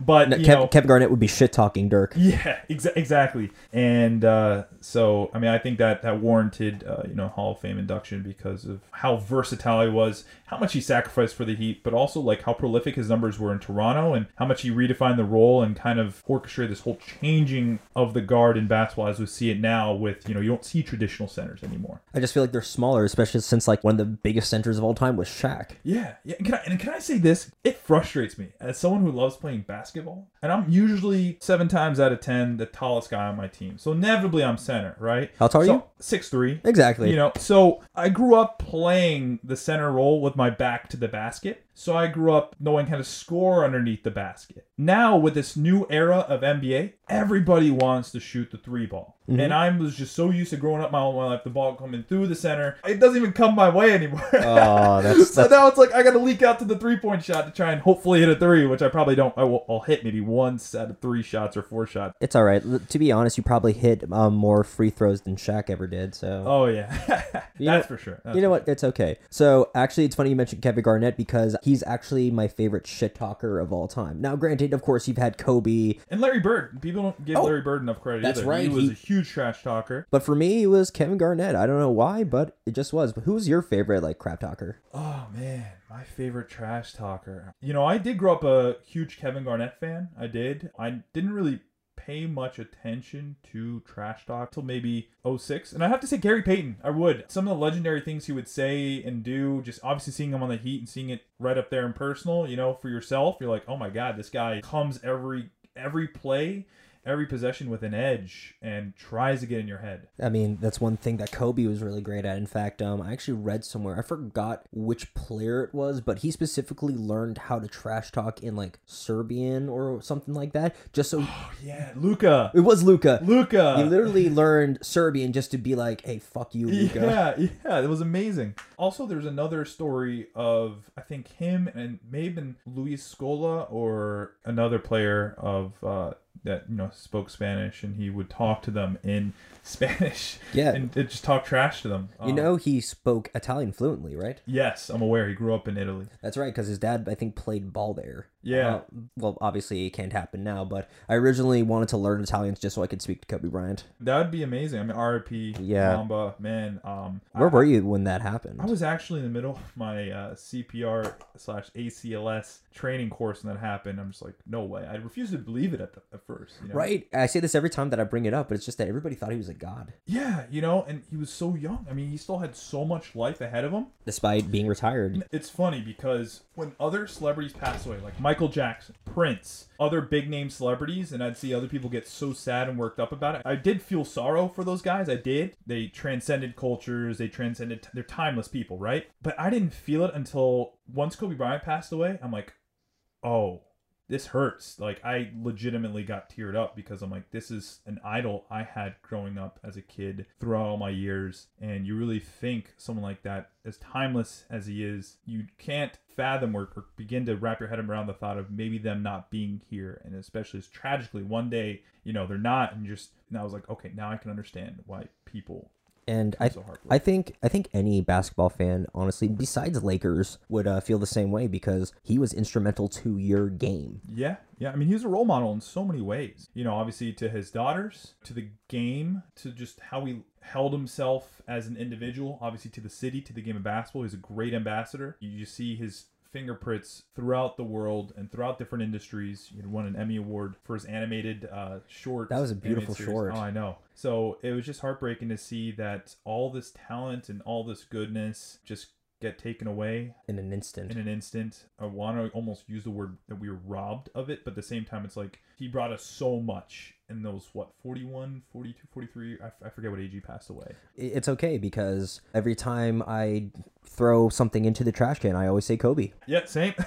but No, you Kev- know, Kevin Garnett would be shit talking Dirk. yeah, exa- exactly. And uh, so, I mean, I think that that warranted, uh, you know, Hall of Fame induction because of how versatile he was, how much he sacrificed for the Heat, but also like how prolific his numbers were in Toronto and how much he redefined the role and kind of orchestrated this whole changing of the guard in basketball as we see it now. With you know, you don't see traditional centers anymore. I just feel like they're smaller, especially since like one of the biggest centers of all time was Shaq. Yeah, yeah. And can I and can I say this? It frustrates me as someone who loves playing basketball, and I'm usually seven times out of ten the tallest guy on my team. So inevitably I'm center, right? How tall are So, you? Six three. Exactly. You know, so I grew up playing the center role with my back to the basket. So I grew up knowing how to score underneath the basket. Now with this new era of NBA, everybody wants to shoot the three ball. Mm-hmm. And I was just so used to growing up my whole life, the ball coming through the center. It doesn't even come my way anymore. Oh, that's, so that's now it's like I got to leak out to the three point shot to try and hopefully hit a three, which I probably don't. I will, I'll hit maybe one set of three shots or four shots. it's all right. To be honest, you probably hit um, more free throws than Shaq ever did. So Oh yeah, that's know- for sure. That's you know what? It's okay. So actually, it's funny you mentioned Kevin Garnett because he's actually my favorite shit talker of all time. Now, granted, of course, you've had Kobe, And Larry Bird. People don't give Oh, Larry Bird enough credit that's either. right, He was he- a huge trash talker. but for me, it was Kevin Garnett. I don't know why, but it just was. But who's your favorite like crap talker? Oh man, my favorite trash talker. You know, I did grow up a huge Kevin Garnett fan. I did. I didn't really pay much attention to trash talk till maybe 06 and i have to say gary payton i would. Some of the legendary things he would say and do just obviously seeing him on the heat and seeing it right up there in personal you know for yourself you're like oh my god this guy comes every every play every possession with an edge and tries to get in your head I mean, that's one thing that Kobe was really great at. In fact, um, I actually read somewhere, I forgot which player it was, but he specifically learned how to trash talk in like Serbian or something like that. Just so yeah luka it was Luka. luka He literally learned Serbian just to be like, "Hey, fuck you, Luka." Yeah, yeah, it was amazing. Also, there's another story of I think him and maybe Luis Scola or another player of uh, that you know spoke Spanish, and he would talk to them in Spanish. Yeah. and just talk trash to them. You Um, know, he spoke Italian fluently, right? Yes, I'm aware. He grew up in Italy. That's right, because his dad, I think, played ball there. Yeah. Uh, well, obviously, it can't happen now, but I originally wanted to learn Italian just so I could speak to Kobe Bryant. That would be amazing. I mean, RIP, Yeah. Mamba, man. Um, Where I- were you when that happened? I was actually in the middle of my uh, CPR slash ACLS training course when that happened. I'm just like, no way. I refused to believe it at, the, at first. You know? Right. I say this every time that I bring it up, but it's just that everybody thought he was a god, Yeah, you know, and he was so young. I mean, he still had so much life ahead of him. despite being retired. It's funny because when other celebrities pass away, like Michael Jackson, Prince, other big name celebrities, and I'd see other people get so sad and worked up about it, I did feel sorrow for those guys. I did. They transcended cultures, they transcended, they're timeless people, right? But I didn't feel it until once Kobe Bryant passed away. I'm like, oh, this hurts. Like I legitimately got teared up because I'm like, this is an idol I had growing up as a kid throughout all my years. And you really think someone like that, as timeless as he is, you can't fathom or, or begin to wrap your head around the thought of maybe them not being here. And especially as tragically one day, you know, they're not and just and I was like, okay, now I can understand why people And I, so. I think, I think any basketball fan, honestly, besides Lakers, would uh, feel the same way because he was instrumental to your game. Yeah, yeah. I mean, he was a role model in so many ways. You know, obviously to his daughters, to the game, to just how he held himself as an individual. Obviously to the city, to the game of basketball. He's a great ambassador. You just see his fingerprints throughout the world and throughout different industries. He won an Emmy award for his animated uh, short. That was a beautiful short. Oh, I know. So it was just heartbreaking to see that all this talent and all this goodness just get taken away in an instant. in an instant. I want to almost use the word that we were robbed of it, but at the same time, it's like he brought us so much in those, what, 41, 42, 43? I, f- I forget what age he passed away. it's okay because every time I throw something into the trash can, I always say Kobe. Yeah, same.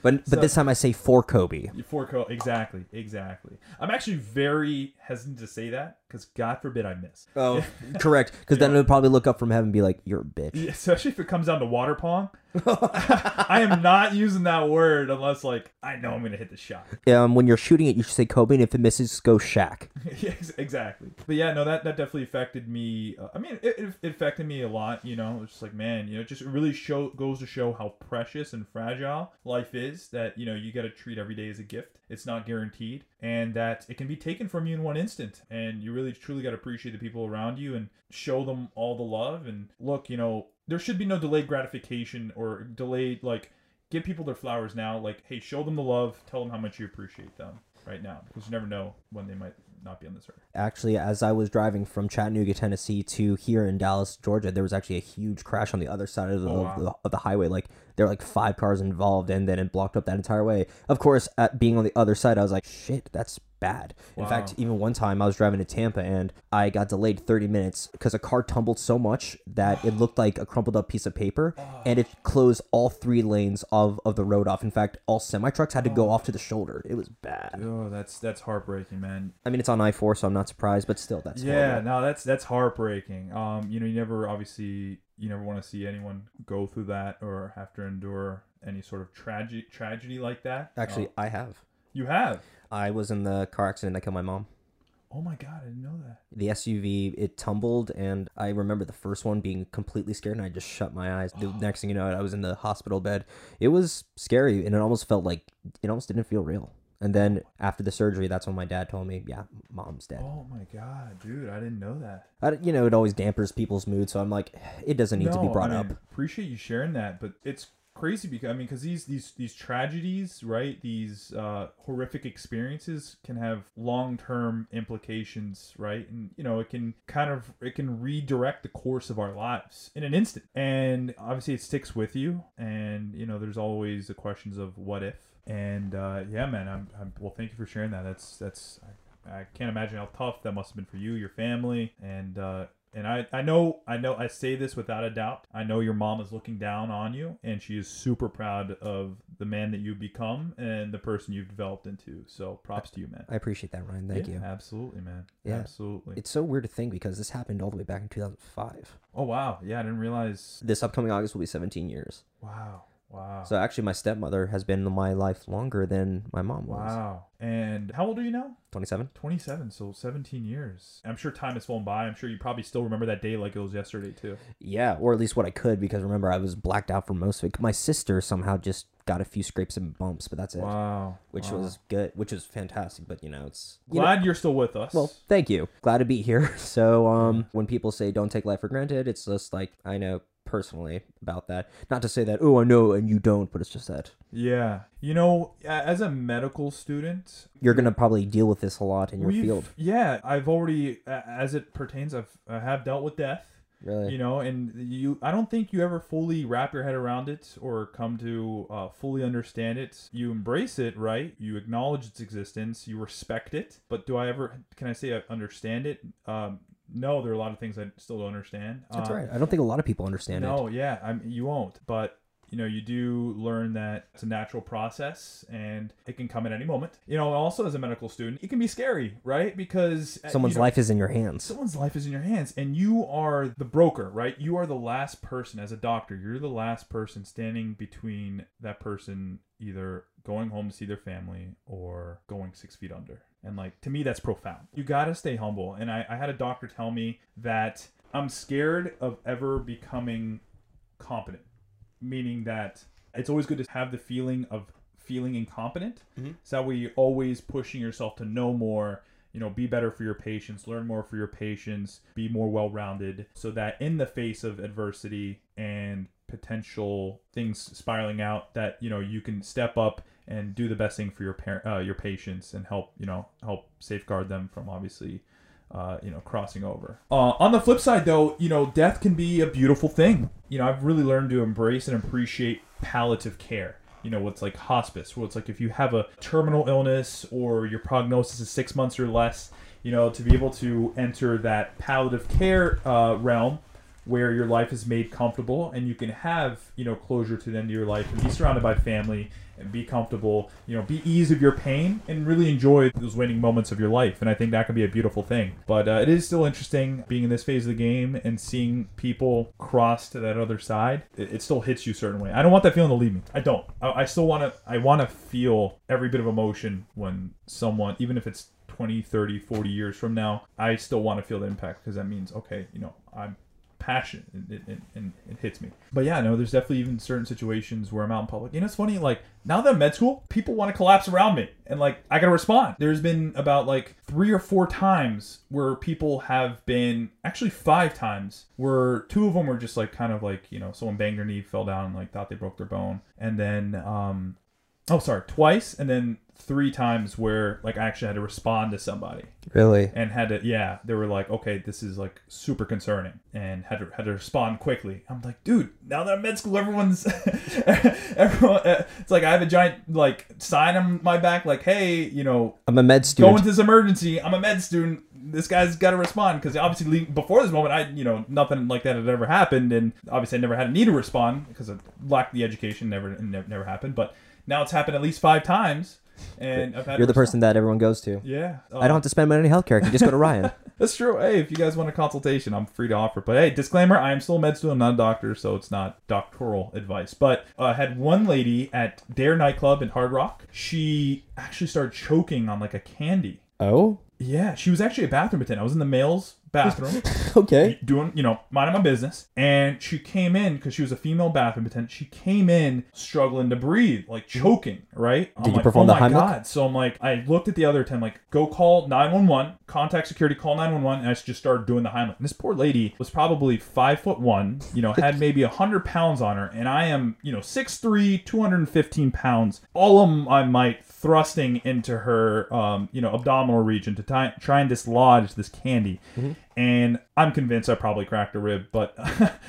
But but So- this time I say for Kobe. For Kobe, exactly, exactly. I'm actually very hesitant to say that because God forbid I miss. Oh, correct. Because then it would probably look up from heaven and be like, "You're a bitch." Yeah, Especially if it comes down to water pong. I am not using that word unless like I know I'm gonna hit the shot. Um, when you're shooting it, you should say Kobe, and if it misses, go Shaq. yeah, ex- exactly. But yeah, no, that that definitely affected me. Uh, I mean, it, it, it affected me a lot. You know, it's just like man, you know, it just really show goes to show how precious and fragile life is. That you know you got to treat every day as a gift. It's not guaranteed, and that it can be taken from you in one instant. And you really truly got to appreciate the people around you and show them all the love. And look, you know, there should be no delayed gratification or delayed like give people their flowers now. Like, hey, show them the love. Tell them how much you appreciate them right now because you never know when they might not be on this earth. Actually, as I was driving from Chattanooga, Tennessee to here in Dallas, Georgia, there was actually a huge crash on the other side of the, Oh, of, the of the highway. Like there were like five cars involved, and then it blocked up that entire way. Of course, at being on the other side, I was like, "Shit, that's bad." In Wow. fact, even one time I was driving to Tampa, and I got delayed 30 minutes because a car tumbled so much that it looked like a crumpled up piece of paper, and it closed all three lanes of of the road off. In fact, all semi trucks had to go off to the shoulder. It was bad. Oh, that's that's heartbreaking, man. I mean, it's on I four, so I'm not surprised, but still, that's yeah, horrible. no, that's that's heartbreaking. Um, you know, you never obviously you never want to see anyone go through that or have to endure any sort of tragedy tragedy like that. Actually, Uh, I have. you have. I was in the car accident that killed my mom. Oh my god, I didn't know that. The SUV it tumbled, and I remember the first one being completely scared, and I just shut my eyes. The next thing you know, I was in the hospital bed. It was scary, and it almost felt like it almost didn't feel real. And then after the surgery, that's when my dad told me, "Yeah, mom's dead." Oh my god, dude, I didn't know that. I, you know, it always dampers people's mood, so I'm like, it doesn't need to be brought I up. Appreciate you sharing that, but it's crazy because I mean, because these these these tragedies, right? These uh, horrific experiences can have long term implications, right? And you know, it can kind of it can redirect the course of our lives in an instant, and obviously it sticks with you. And you know, there's always the questions of what if. And uh, yeah, man, I'm, I'm well. Thank you for sharing that. That's that's. I, I can't imagine how tough that must have been for you, your family, and uh, and I, I know I know I say this without a doubt. I know your mom is looking down on you and she is super proud of the man that you've become and the person you've developed into. So props to you, man. I appreciate that, Ryan. Thank Yeah, you. Absolutely, man. Yeah. Absolutely. It's so weird to think because this happened all the way back in 2005. oh wow. Yeah, I didn't realize. This upcoming August will be 17 years. Wow. Wow. So actually, my stepmother has been in my life longer than my mom was. wow. And how old are you now? 27. 27, so 17 years. I'm sure time has flown by. I'm sure you probably still remember that day like it was yesterday, too. Yeah, or at least what I could because remember I was blacked out for most of it. My sister somehow just got a few scrapes and bumps, but that's it. Wow. Which Wow. was good, which was fantastic. But you know, it's you know- Glad you're still with us. well, thank you. Glad to be here. So, um, when people say don't take life for granted, it's just like I know personally about that. Not to say that oh I know and you don't, but it's just that Yeah. You know, as a medical student, you're gonna probably deal with this a lot in your field. Yeah, I've already, as it pertains, I've I have dealt with death. Really, You know, and you, I don't think you ever fully wrap your head around it or come to uh, fully understand it. You embrace it, right? You acknowledge its existence. You respect it. But do I ever? Can I say I understand it? Um, no, there are a lot of things I still don't understand. that's Um, right. I don't think a lot of people understand it. no, yeah, I'm, you won't. But you know, you do learn that it's a natural process and it can come at any moment. You know, also as a medical student, it can be scary, right? Because uh, Someone's you know, life is in your hands. someone's life is in your hands and you are the broker right you are the last person as a doctor you're the last person standing between that person either going home to see their family or going six feet under and like to me that's profound. You gotta stay humble. And i, I had a doctor tell me that i'm scared of ever becoming competent meaning that it's always good to have the feeling of feeling incompetent. Mhm. so that way you're always pushing yourself to know more you know be better for your patients learn more for your patients be more well-rounded so that in the face of adversity and potential things spiraling out that you know you can step up and do the best thing for your par- uh, your patients and help you know help safeguard them from obviously uh, you know, crossing over. Uh, on the flip side, though, you know, death can be a beautiful thing. You know, I've really learned to embrace and appreciate palliative care. You know, what's like hospice, where it's like if you have a terminal illness or your prognosis is six months or less, you know, to be able to enter that palliative care uh, realm where your life is made comfortable and you can have you know closure to the end of your life and be surrounded by family and be comfortable you know be ease of your pain and really enjoy those waning moments of your life. And i think that can be a beautiful thing. But uh, it is still interesting being in this phase of the game and seeing people cross to that other side. It, it still hits you a certain way. I don't want that feeling to leave me. I don't. I, I still want to i want to feel every bit of emotion when someone even if it's 20 30 40 years from now i still want to feel the impact because that means okay you know i'm passion. It, it, it, it hits me. But yeah no there's definitely even certain situations where i'm out in public. You know it's funny like now that i'm med school people want to collapse around me. And like i gotta respond. There's been about like three or four times where people have been actually five times where two of them were just like kind of like you know someone banged their knee fell down and like thought they broke their bone. And then um oh sorry twice and then three times where like i actually had to respond to somebody Really? and had to yeah they were like okay this is like super concerning and had to had to respond quickly i'm like dude now that i'm med school everyone's everyone uh, it's like i have a giant like sign on my back like hey you know I'm a med student. into this emergency i'm a med student this guy's got to respond because obviously before this moment i you know nothing like that had ever happened and obviously i never had a need to respond because of lack the education never never, never happened but now it's happened at least five times and I've had You're the person that everyone goes to. yeah I don't have to spend money on healthcare. I can just go to Ryan. That's true. Hey, if you guys want a consultation, I'm free to offer. But hey, disclaimer: I am still a med student, not a doctor, so it's not doctoral advice. But uh, I had one lady at Daer nightclub in Hard Rock. She actually started choking on like a candy. oh? Yeah, she was actually a bathroom attendant. I was in the male's bathroom Okay. doing, you know, minding my business. And she came in because she was a female bathroom attendant. She came in struggling to breathe, like choking, right? I'm Did you like, perform oh the my Heimlich? God. So I'm like, I looked at the other attendant, like, go call 911, contact security, call 911. And I just started doing the Heimlich. And this poor lady was probably five foot one, you know, had maybe 100 pounds on her. And I am, you know, 6'3, 215 pounds. All of my might thrusting into her, um, you know, abdominal region to try, try and dislodge this candy. And I'm convinced I probably cracked a rib, but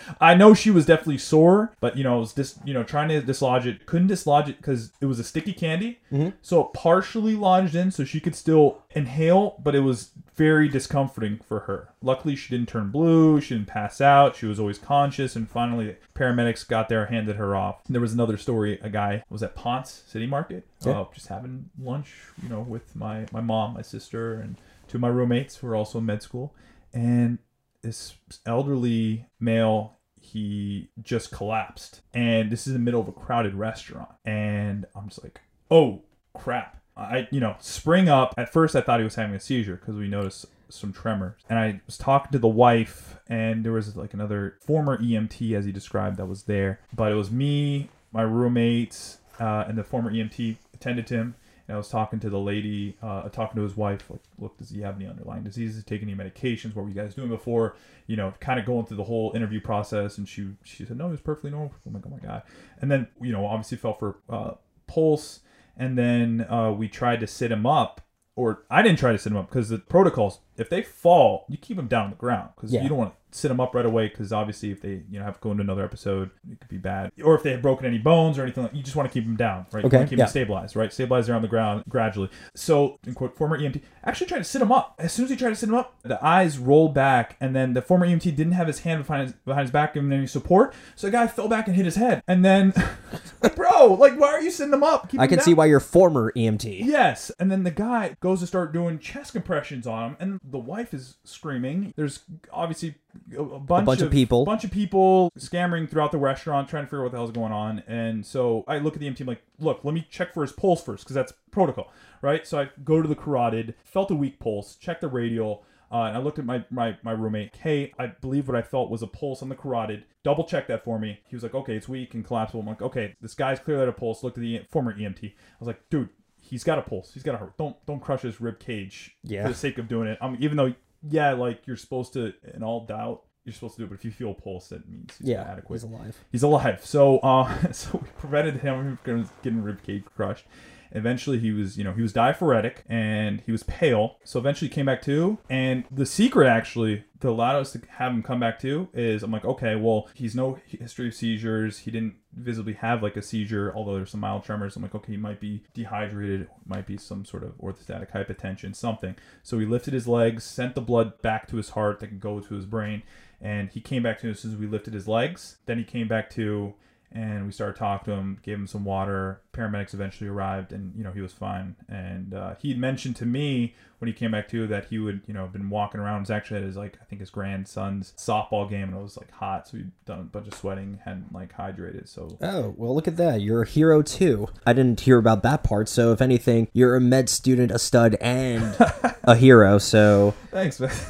I know she was definitely sore. But you know, I was just you know trying to dislodge it, couldn't dislodge it because it was a sticky candy. So it partially lodged in, so she could still inhale, but it was very discomforting for her. Luckily, she didn't turn blue. She didn't pass out. She was always conscious, and finally, paramedics got there, handed her off. There was another story. A guy was at Ponce City Market, Yeah. uh, just having lunch, you know, with my my mom, my sister, and two of my roommates who are also in med school, and this elderly male he just collapsed. And this is in the middle of a crowded restaurant. And i'm just like oh crap. I you know spring up. At first i thought he was having a seizure because we noticed some tremors. And i was talking to the wife and there was like another former emt as he described that was there. But it was me my roommates uh, and the former emt attended to him and I was talking to the lady, uh, talking to his wife, like, look, does he have any underlying diseases? Take any medications? What were you guys doing before? You know, kind of going through the whole interview process. And she she said, no, he was perfectly normal. I'm like, oh my god. And then you know, obviously felt for uh, pulse, and then uh, we tried to sit him up, or I didn't try to sit him up because the protocols, if they fall, you keep them down on the ground because Yeah. you don't want to sit them up right away because obviously if they you know have to go into another episode, it could be bad. Or if they have broken any bones or anything, like, you just want to keep them down, right? You Okay, keep yeah. them stabilized, right? Stabilize them on the ground gradually. So, in quote, former EMT actually tried to sit him up. As soon as he tried to sit him up, the eyes rolled back, and then the former EMT didn't have his hand behind his, behind his back, giving any support. So the guy fell back and hit his head. And then, bro, like, why are you sitting him up? Keep I him can down. see why you're former EMT. Yes, and then the guy goes to start doing chest compressions on him, and the wife is screaming. There's obviously a, a bunch, bunch of people. a bunch of people scammering throughout the restaurant, trying to figure out what the hell's going on. And so I look at the EMT, I'm like, look, let me check for his pulse first, because that's protocol, right? So I go to the carotid, felt a weak pulse, check the radial. Uh, and I looked at my, my, my roommate. Hey, I believe what I felt was a pulse on the carotid. Double check that for me. He was like, okay, it's weak and collapsible. I'm like, okay, this guy's clearly had a pulse. Looked at the former EMT. I was like, dude, he's got a pulse. He's got a heart. Don't don't crush his rib cage Yeah. for the sake of doing it. Um, even though yeah, like you're supposed to, in all doubt, you're supposed to do it. But if you feel a pulse, that means he's Yeah, adequate he's alive. he's alive. So uh, so we prevented him from getting rib cage crushed, Eventually, he was, you know, he was diaphoretic and he was pale. So eventually, he came back to. And the secret, actually, that allowed us to have him come back to is I'm like, okay, well, he's no history of seizures. He didn't visibly have like a seizure, although there's some mild tremors. I'm like, okay, he might be dehydrated, might be some sort of orthostatic hypotension, something. So we lifted his legs, sent the blood back to his heart that can go to his brain, and he came back to as soon as we lifted his legs. Then he came back to and we started talking to him, gave him some water. Paramedics eventually arrived, and you know he was fine. And uh, he had mentioned to me when he came back to that he would you know have been walking around. It was actually at his like I think his grandson's softball game, and it was like hot, so he'd done a bunch of sweating, hadn't like hydrated. So Oh, well, look at that. You're a hero too. I didn't hear about that part. So, if anything, you're a med student, a stud, and a hero. So, thanks, man.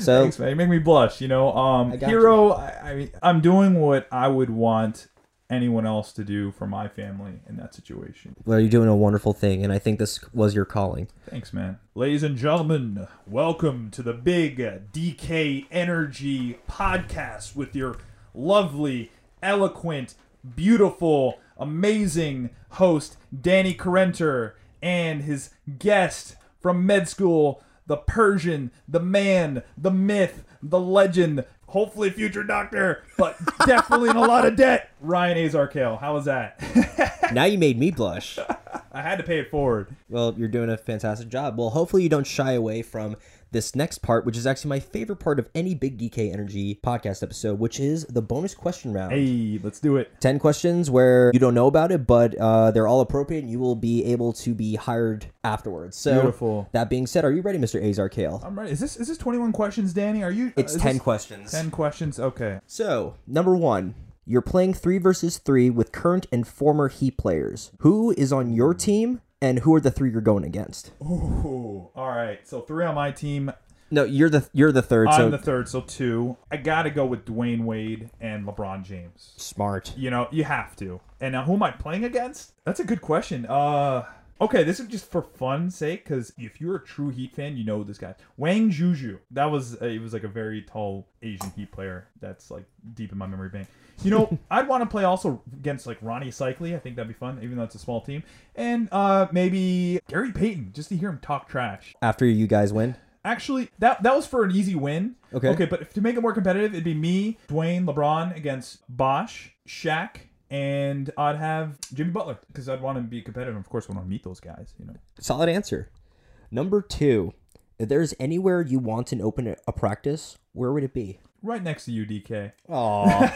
So- thanks, man. You make me blush. You know, um, I hero. I, I mean, I'm doing what I would want anyone else to do for my family in that situation. well, you're doing a wonderful thing. And I think this was your calling. Thanks, man. Ladies and gentlemen, welcome to the big DK Energy podcast with your lovely, eloquent, beautiful, amazing host, Danny Carenter, and his guest from med school, the Persian, the man, the myth, the legend, hopefully future doctor, but definitely in a lot of debt, Ryan Azarkhail. How was that? now you made me blush. I had to pay it forward. Well, you're doing a fantastic job. Well, hopefully you don't shy away from this next part, which is actually my favorite part of any Big DK Energy podcast episode, which is the bonus question round. Hey, let's do it. 10 questions where you don't know about it, but uh, they're all appropriate and you will be able to be hired afterwards. So, Beautiful. that being said, are you ready, Mr. Azarkhail? I'm ready. Is this is this 21 questions, Danny? Are you? It's is 10 questions. 10 questions. Okay. So, number one, you're playing three versus three with current and former Heat players. Who is on your team and who are the three you're going against? Ooh. All right. So three on my team. No, you're the you're the third. I'm so the third. So two. I gotta go with Dwyane Wade and LeBron James. smart. You know, you have to. And now, who am I playing against? That's a good question. Uh. Okay, this is just for fun's sake, because if you're a true Heat fan, you know this guy, Wang Zhizhi. That was uh, he was like a very tall Asian Heat player. That's like deep in my memory bank. You know, I'd want to play also against like Rony Seikaly. I think that'd be fun, even though it's a small team. And uh maybe Gary Payton, just to hear him talk trash. After you guys win, Actually, that that was for an easy win. Okay. Okay, but if, to make it more competitive, it'd be me, Dwyane, LeBron against Bosh, Shaq, and I'd have Jimmy Butler because I'd want to be competitive. Of course, I want to meet those guys. You know. solid answer. Number two, if there's anywhere you want to open a- a practice, where would it be? Right next to you, DK. Oh,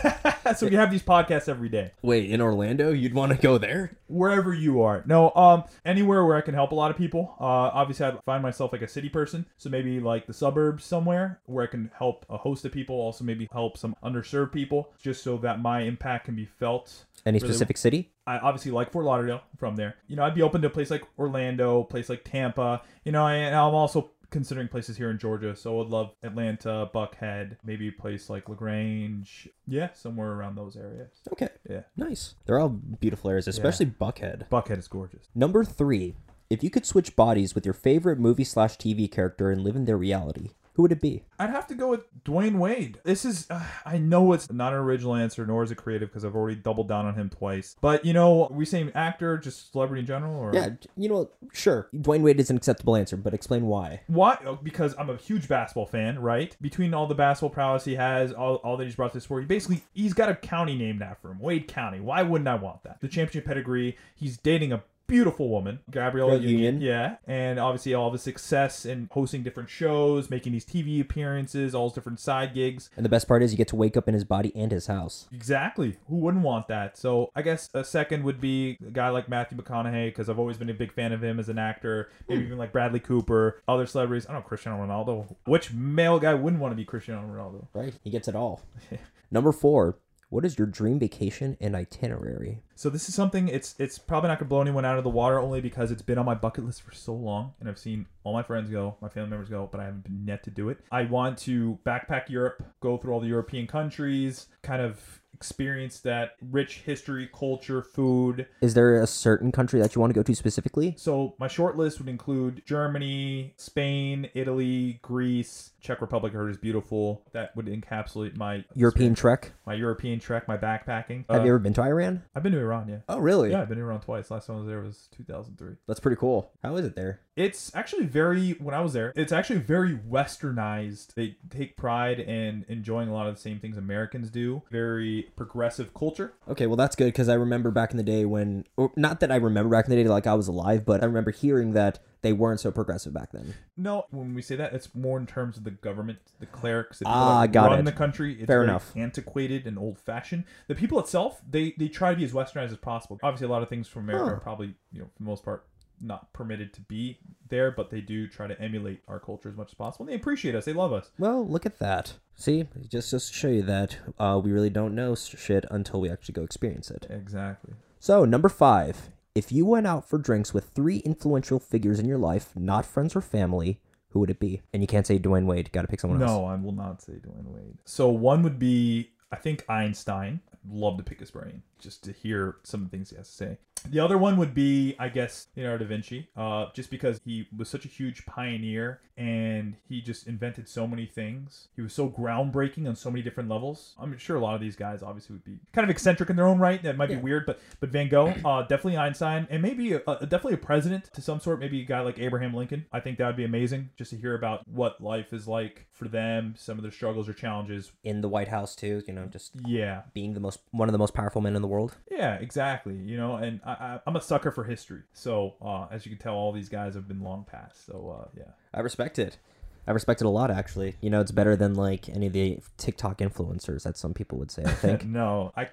so we have these podcasts every day, wait, in Orlando, you'd want to go there? wherever you are. No, um, anywhere where I can help a lot of people. Uh, obviously, I'd find myself like a city person, so maybe like the suburbs somewhere where I can help a host of people. Also, maybe help some underserved people, just so that my impact can be felt Any Really- specific city? I obviously like Fort Lauderdale from there. You know, I'd be open to a place like Orlando, place like Tampa. You know, and I'm also considering places here in Georgia. So I'd love Atlanta, Buckhead, maybe a place like LaGrange. Yeah, somewhere around those areas. Okay, Yeah. nice. They're all beautiful areas, especially Buckhead. Buckhead is gorgeous. Number three, if you could switch bodies with your favorite movie slash TV character and live in their reality, who would it be? I'd have to go with Dwyane Wade. This is, uh, I know it's not an original answer, nor is it creative because I've already doubled down on him twice. But, you know, are we say actor, just celebrity in general? Or? Yeah, you know, sure. Dwyane Wade is an acceptable answer, but explain why. Why? Oh, Because I'm a huge basketball fan, right? Between all the basketball prowess he has, all, all that he's brought to the sport, he basically he's got a county named after him, Wade County. Why wouldn't I want that? The championship pedigree. He's dating a beautiful woman, Gabrielle Union. Union. Yeah, and obviously all the success in hosting different shows, making these TV appearances, all his different side gigs. And the best part is you get to wake up in his body and his house. Exactly. Who wouldn't want that? So I guess a second would be a guy like Matthew McConaughey because I've always been a big fan of him as an actor. Maybe hmm. even like Bradley Cooper, other celebrities. I don't know Cristiano Ronaldo. Which male guy wouldn't want to be Cristiano Ronaldo? Right? He gets it all. Number four, what is your dream vacation and itinerary? So this is something. It's it's probably not gonna blow anyone out of the water only because it's been on my bucket list for so long, and I've seen all my friends go, my family members go, but I haven't been yet to do it. I want to backpack Europe, go through all the European countries, kind of experience that rich history, culture, food. Is there a certain country that you want to go to specifically? So my short list would include Germany, Spain, Italy, Greece, Czech Republic. I heard is beautiful. That would encapsulate my European trek. my European trek, my backpacking. Have Uh, you ever been to Iran? I've been to Iran, yeah. Oh, really? Yeah, I've been to Iran twice. Last time I was there was 2003. That's pretty cool. How is it there? It's actually very when I was there, it's actually very westernized. They take pride in enjoying a lot of the same things Americans do. Very progressive culture. Okay, well that's good because I remember back in the day when, or not that I remember back in the day like I was alive, but I remember hearing that they weren't so progressive back then. No, when we say that, it's more in terms of the government, the clerics, the people Ah, that got run it. the country. It's Fair enough. Antiquated and old fashioned. The people itself, they they try to be as westernized as possible. Obviously, a lot of things from America Huh. are probably you know for the most part not permitted to be there, but they do try to emulate our culture as much as possible. And they appreciate us. They love us. Well, look at that. See, just just to show you that uh, we really don't know shit until we actually go experience it. Exactly. So number five, if you went out for drinks with three influential figures in your life, not friends or family, who would it be? And you can't say Dwyane Wade. Got to pick someone else. No, I will not say Dwyane Wade. So one would be, I think Einstein. Love to pick his brain just to hear some of the things he has to say. The other one would be, I guess, Leonardo da Vinci, uh, just because he was such a huge pioneer and he just invented so many things. He was so groundbreaking on so many different levels. I'm sure a lot of these guys obviously would be kind of eccentric in their own right. That might Yeah. be weird, but but Van Gogh, uh, definitely Einstein, and maybe a, a, definitely a president to some sort. Maybe a guy like Abraham Lincoln. I think that would be amazing just to hear about what life is like for them, some of their struggles or challenges. In the White House too, you know, just Yeah, being the most one of the most powerful men in the world. yeah, exactly. You know, and I, I, I'm a sucker for history. So uh, as you can tell, all these guys have been long past. So uh, yeah. I respect it. I respect it a lot, actually. You know, it's better than like any of the TikTok influencers that some people would say. I think. no, I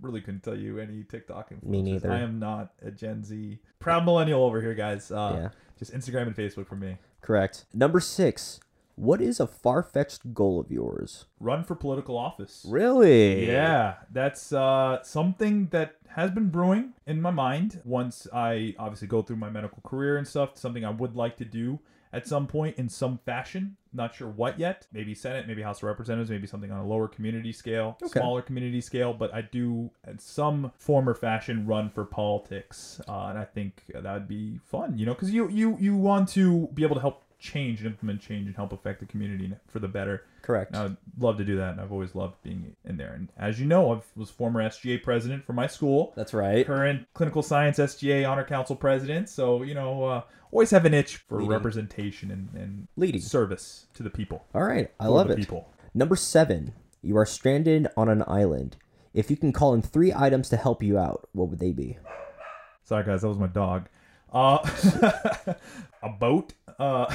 really couldn't tell you any TikTok influencers. Me neither. I am not a Gen Z proud millennial over here, guys. Uh, yeah, Just Instagram and Facebook for me. correct. Number six. What is a far fetched goal of yours? Run for political office. Really? Yeah, that's uh, something that has been brewing in my mind. Once I obviously go through my medical career and stuff, something I would like to do at some point in some fashion. Not sure what yet. Maybe Senate, maybe House of Representatives, maybe something on a lower community scale, Okay. smaller community scale. But I do, in some form or fashion, run for politics, uh, and I think that would be fun. You know, because you you you want to be able to help change and implement change and help affect the community for the better. Correct. I would love to do that, and I've always loved being in there. And as you know, I was former SGA president for my school, That's right. current clinical science SGA honor council president. So you know, uh, always have an itch for Leading. representation and, and Leading. service to the people. All right. I love the it. People. Number seven. You are stranded on an island. If you can call in three items to help you out, what would they be? Sorry, guys, that was my dog. Uh, a boat, uh,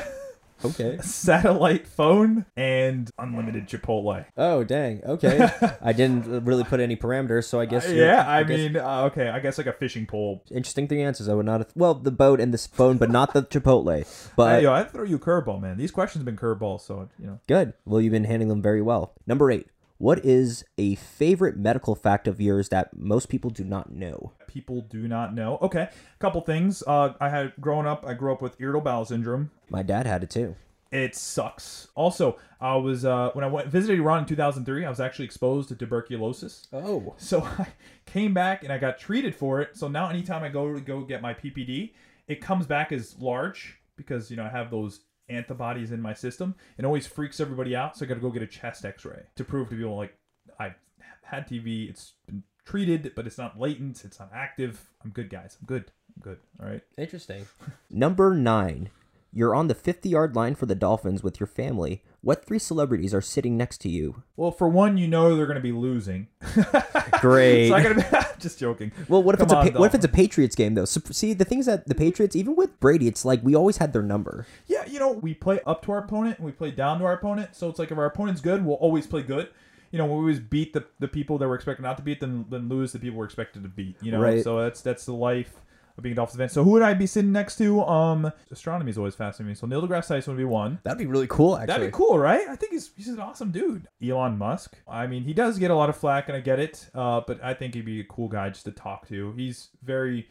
Okay. satellite phone, and unlimited Chipotle. Oh dang. Okay. I didn't really put any parameters, so I guess. you're- yeah, I, guess- mean, uh, okay, I guess like a fishing pole. interesting three answers. I would not. Have, well, the boat and this phone, but not the Chipotle. But Hey, yo, I throw you a curveball, man. These questions have been curveballs, so you know. good. Well, you've been handling them very well. Number eight. What is a favorite medical fact of yours that most people do not know? people do not know. Okay, a couple things. Uh, I had growing up. I grew up with irritable bowel syndrome. My dad had it too. It sucks. Also, I was uh, when I went visited Iran in 2003. I was actually exposed to tuberculosis. Oh. So I came back and I got treated for it. So now anytime I go to go get my PPD, it comes back as large because you know I have those antibodies in my system. It always freaks everybody out. So I got to go get a chest X-ray to prove to people like I've had TB. It's been treated, but it's not latent. It's not active. I'm good, guys. I'm good. I'm good. All right. Interesting. Number nine. You're on the 50 yard line for the Dolphins with your family. What three celebrities are sitting next to you? Well, for one, you know they're going to be losing. Great. so I gotta be just joking. Well, what if Come it's a on, pa- what if it's a Patriots game though? So, see, the things that the Patriots, even with Brady, it's like we always had their number. Yeah, you know, we play up to our opponent and we play down to our opponent. So it's like if our opponent's good, we'll always play good. You know, we always beat the, the people that we're expected not to beat, then then lose the people we're expected to beat. You know, Right. so that's that's the life of being a Dolphins fan. So who would I be sitting next to? Um, astronomy is always fascinating me. So Neil deGrasse Tyson would be one. That'd be really cool, actually. That'd be cool, right? I think he's he's an awesome dude. Elon Musk. I mean, he does get a lot of flack, and I get it. Uh, but I think he'd be a cool guy just to talk to. He's very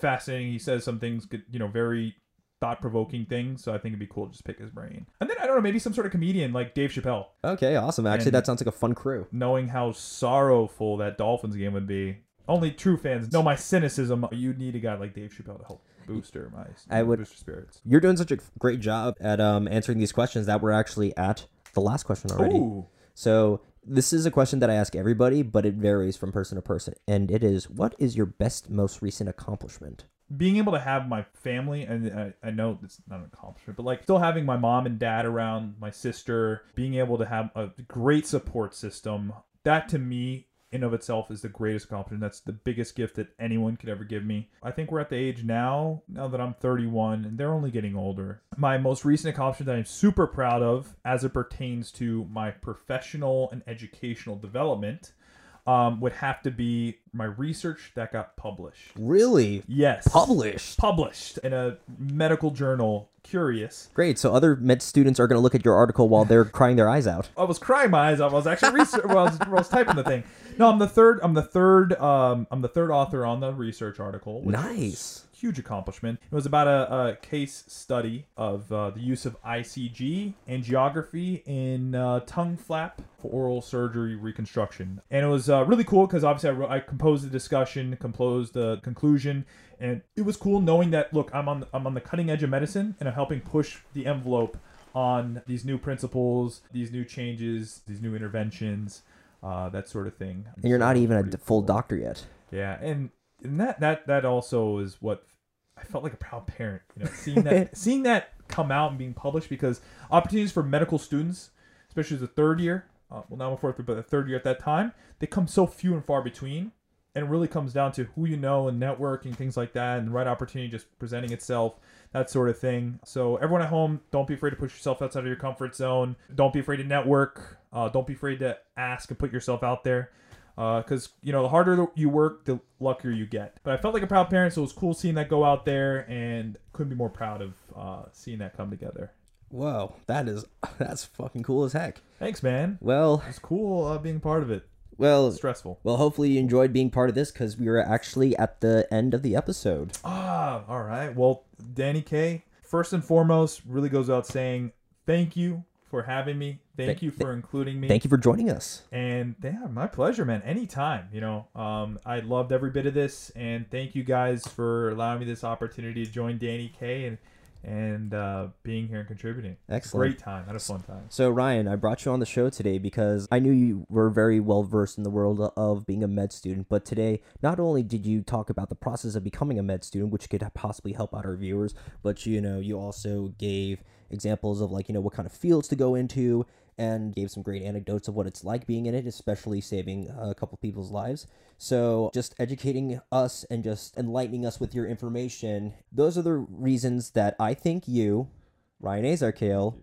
fascinating. He says some things, good- you know, very thought provoking things. So I think it'd be cool to just pick his brain. And then I don't know, maybe some sort of comedian like Dave Chappelle, Okay, awesome. Actually, And- that sounds like a fun crew. knowing how sorrowful that Dolphins game would be. Only true fans know my cynicism. You need a guy like Dave Chappelle to help booster my I would- booster spirits. You're doing such a great job at um, answering these questions that we're actually at the last question already. Ooh. So this is a question that I ask everybody, but it varies from person to person. And it is, what is your best, most recent accomplishment? being able to have my family and I, I know it's not an accomplishment but like still having my mom and dad around my sister being able to have a great support system that to me in of itself is the greatest accomplishment. That's the biggest gift that anyone could ever give me. I think we're at the age now now that i'm 31 and they're only getting older. My most recent accomplishment that i'm super proud of as it pertains to my professional and educational development um, would have to be my research that got published Really? Yes. Published. Published in a medical journal, Curious. Great. So other med students are going to look at your article while they're crying their eyes out. I was crying my eyes out. I was actually research. while I was, I was typing the thing. No, I'm the third. I'm the third. Um, I'm the third author on the research article. Nice. Huge accomplishment. It was about a, a case study of uh, the use of ICG angiography in uh, tongue flap for oral surgery reconstruction, and it was uh, really cool because obviously I, wrote, I composed the discussion, composed the conclusion, and it was cool knowing that look, I'm on the, I'm on the cutting edge of medicine, and I'm helping push the envelope on these new principles, these new changes, these new interventions, uh, that sort of thing. And you're So not even a full cool. doctor yet. Yeah, and, and that that that also is what I felt like a proud parent, you know, seeing that seeing that come out and being published because opportunities for medical students, especially the third year, uh, well now I'm a fourth year, but the third year at that time, they come so few and far between, and it really comes down to who you know and networking things like that, and the right opportunity just presenting itself, that sort of thing. So everyone at home, don't be afraid to push yourself outside of your comfort zone. Don't be afraid to network. Uh, don't be afraid to ask and put yourself out there because you know the harder you work, the luckier you get. But I felt like a proud parent, so it was cool seeing that go out there, and couldn't be more proud of uh, seeing that come together. Whoa, that is that's fucking cool as heck. Thanks, man. Well, It's cool uh, being part of it. well, it's Stressful. well. Hopefully you enjoyed being part of this because we were actually at the end of the episode. Ah, all right. Well, Danny K. First and foremost, really goes out saying thank you for having me. Thank Thank- you for including me. Thank you for joining us. And yeah, my pleasure, man. Anytime, you know. Um, I loved every bit of this, and thank you guys for allowing me this opportunity to join Danny K and and uh, being here and contributing. Excellent. Great time. Had a fun time. So Ryan, I brought you on the show today because I knew you were very well versed in the world of being a med student. But today, not only did you talk about the process of becoming a med student, which could possibly help out our viewers, but you know, you also gave examples of like you know what kind of fields to go into and gave some great anecdotes of what it's like being in it, especially saving a couple people's lives. So, just educating us and just enlightening us with your information, those are the reasons that I think you, Ryan Azarkhail,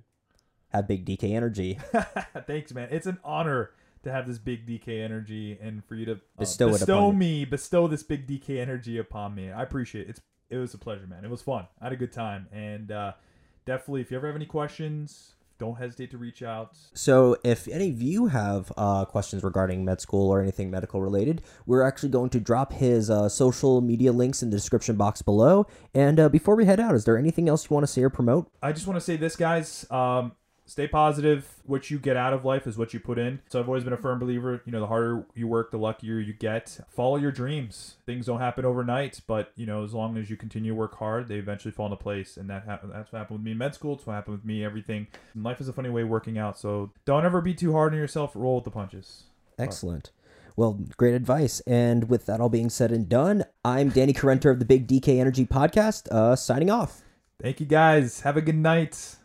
have big DK energy. Thanks, man. It's an honor to have this big DK energy and for you to uh, Bestow it bestow upon me, bestow this big DK energy upon me. I appreciate it. It's it was a pleasure, man. It was fun. I had a good time, and uh, definitely, if you ever have any questions, don't hesitate to reach out. So, if any of you have uh, questions regarding med school or anything medical related, we're actually going to drop his uh, social media links in the description box below. And uh, before we head out, is there anything else you want to say or promote? I just want to say this, guys. Um, stay positive. What you get out of life is what you put in. So I've always been a firm believer. You know, the harder you work, the luckier you get. Follow your dreams. Things don't happen overnight, but you know, as long as you continue to work hard, they eventually fall into place. And that hap- that's what happened with me in med school. It's what happened with me. Everything. And life is a funny way of working out. So don't ever be too hard on yourself. Roll with the punches. Excellent. Well, great advice. And with that all being said and done, I'm Danny Carenter of the Big DK Energy Podcast, uh, signing off. Thank you, guys. Have a good night.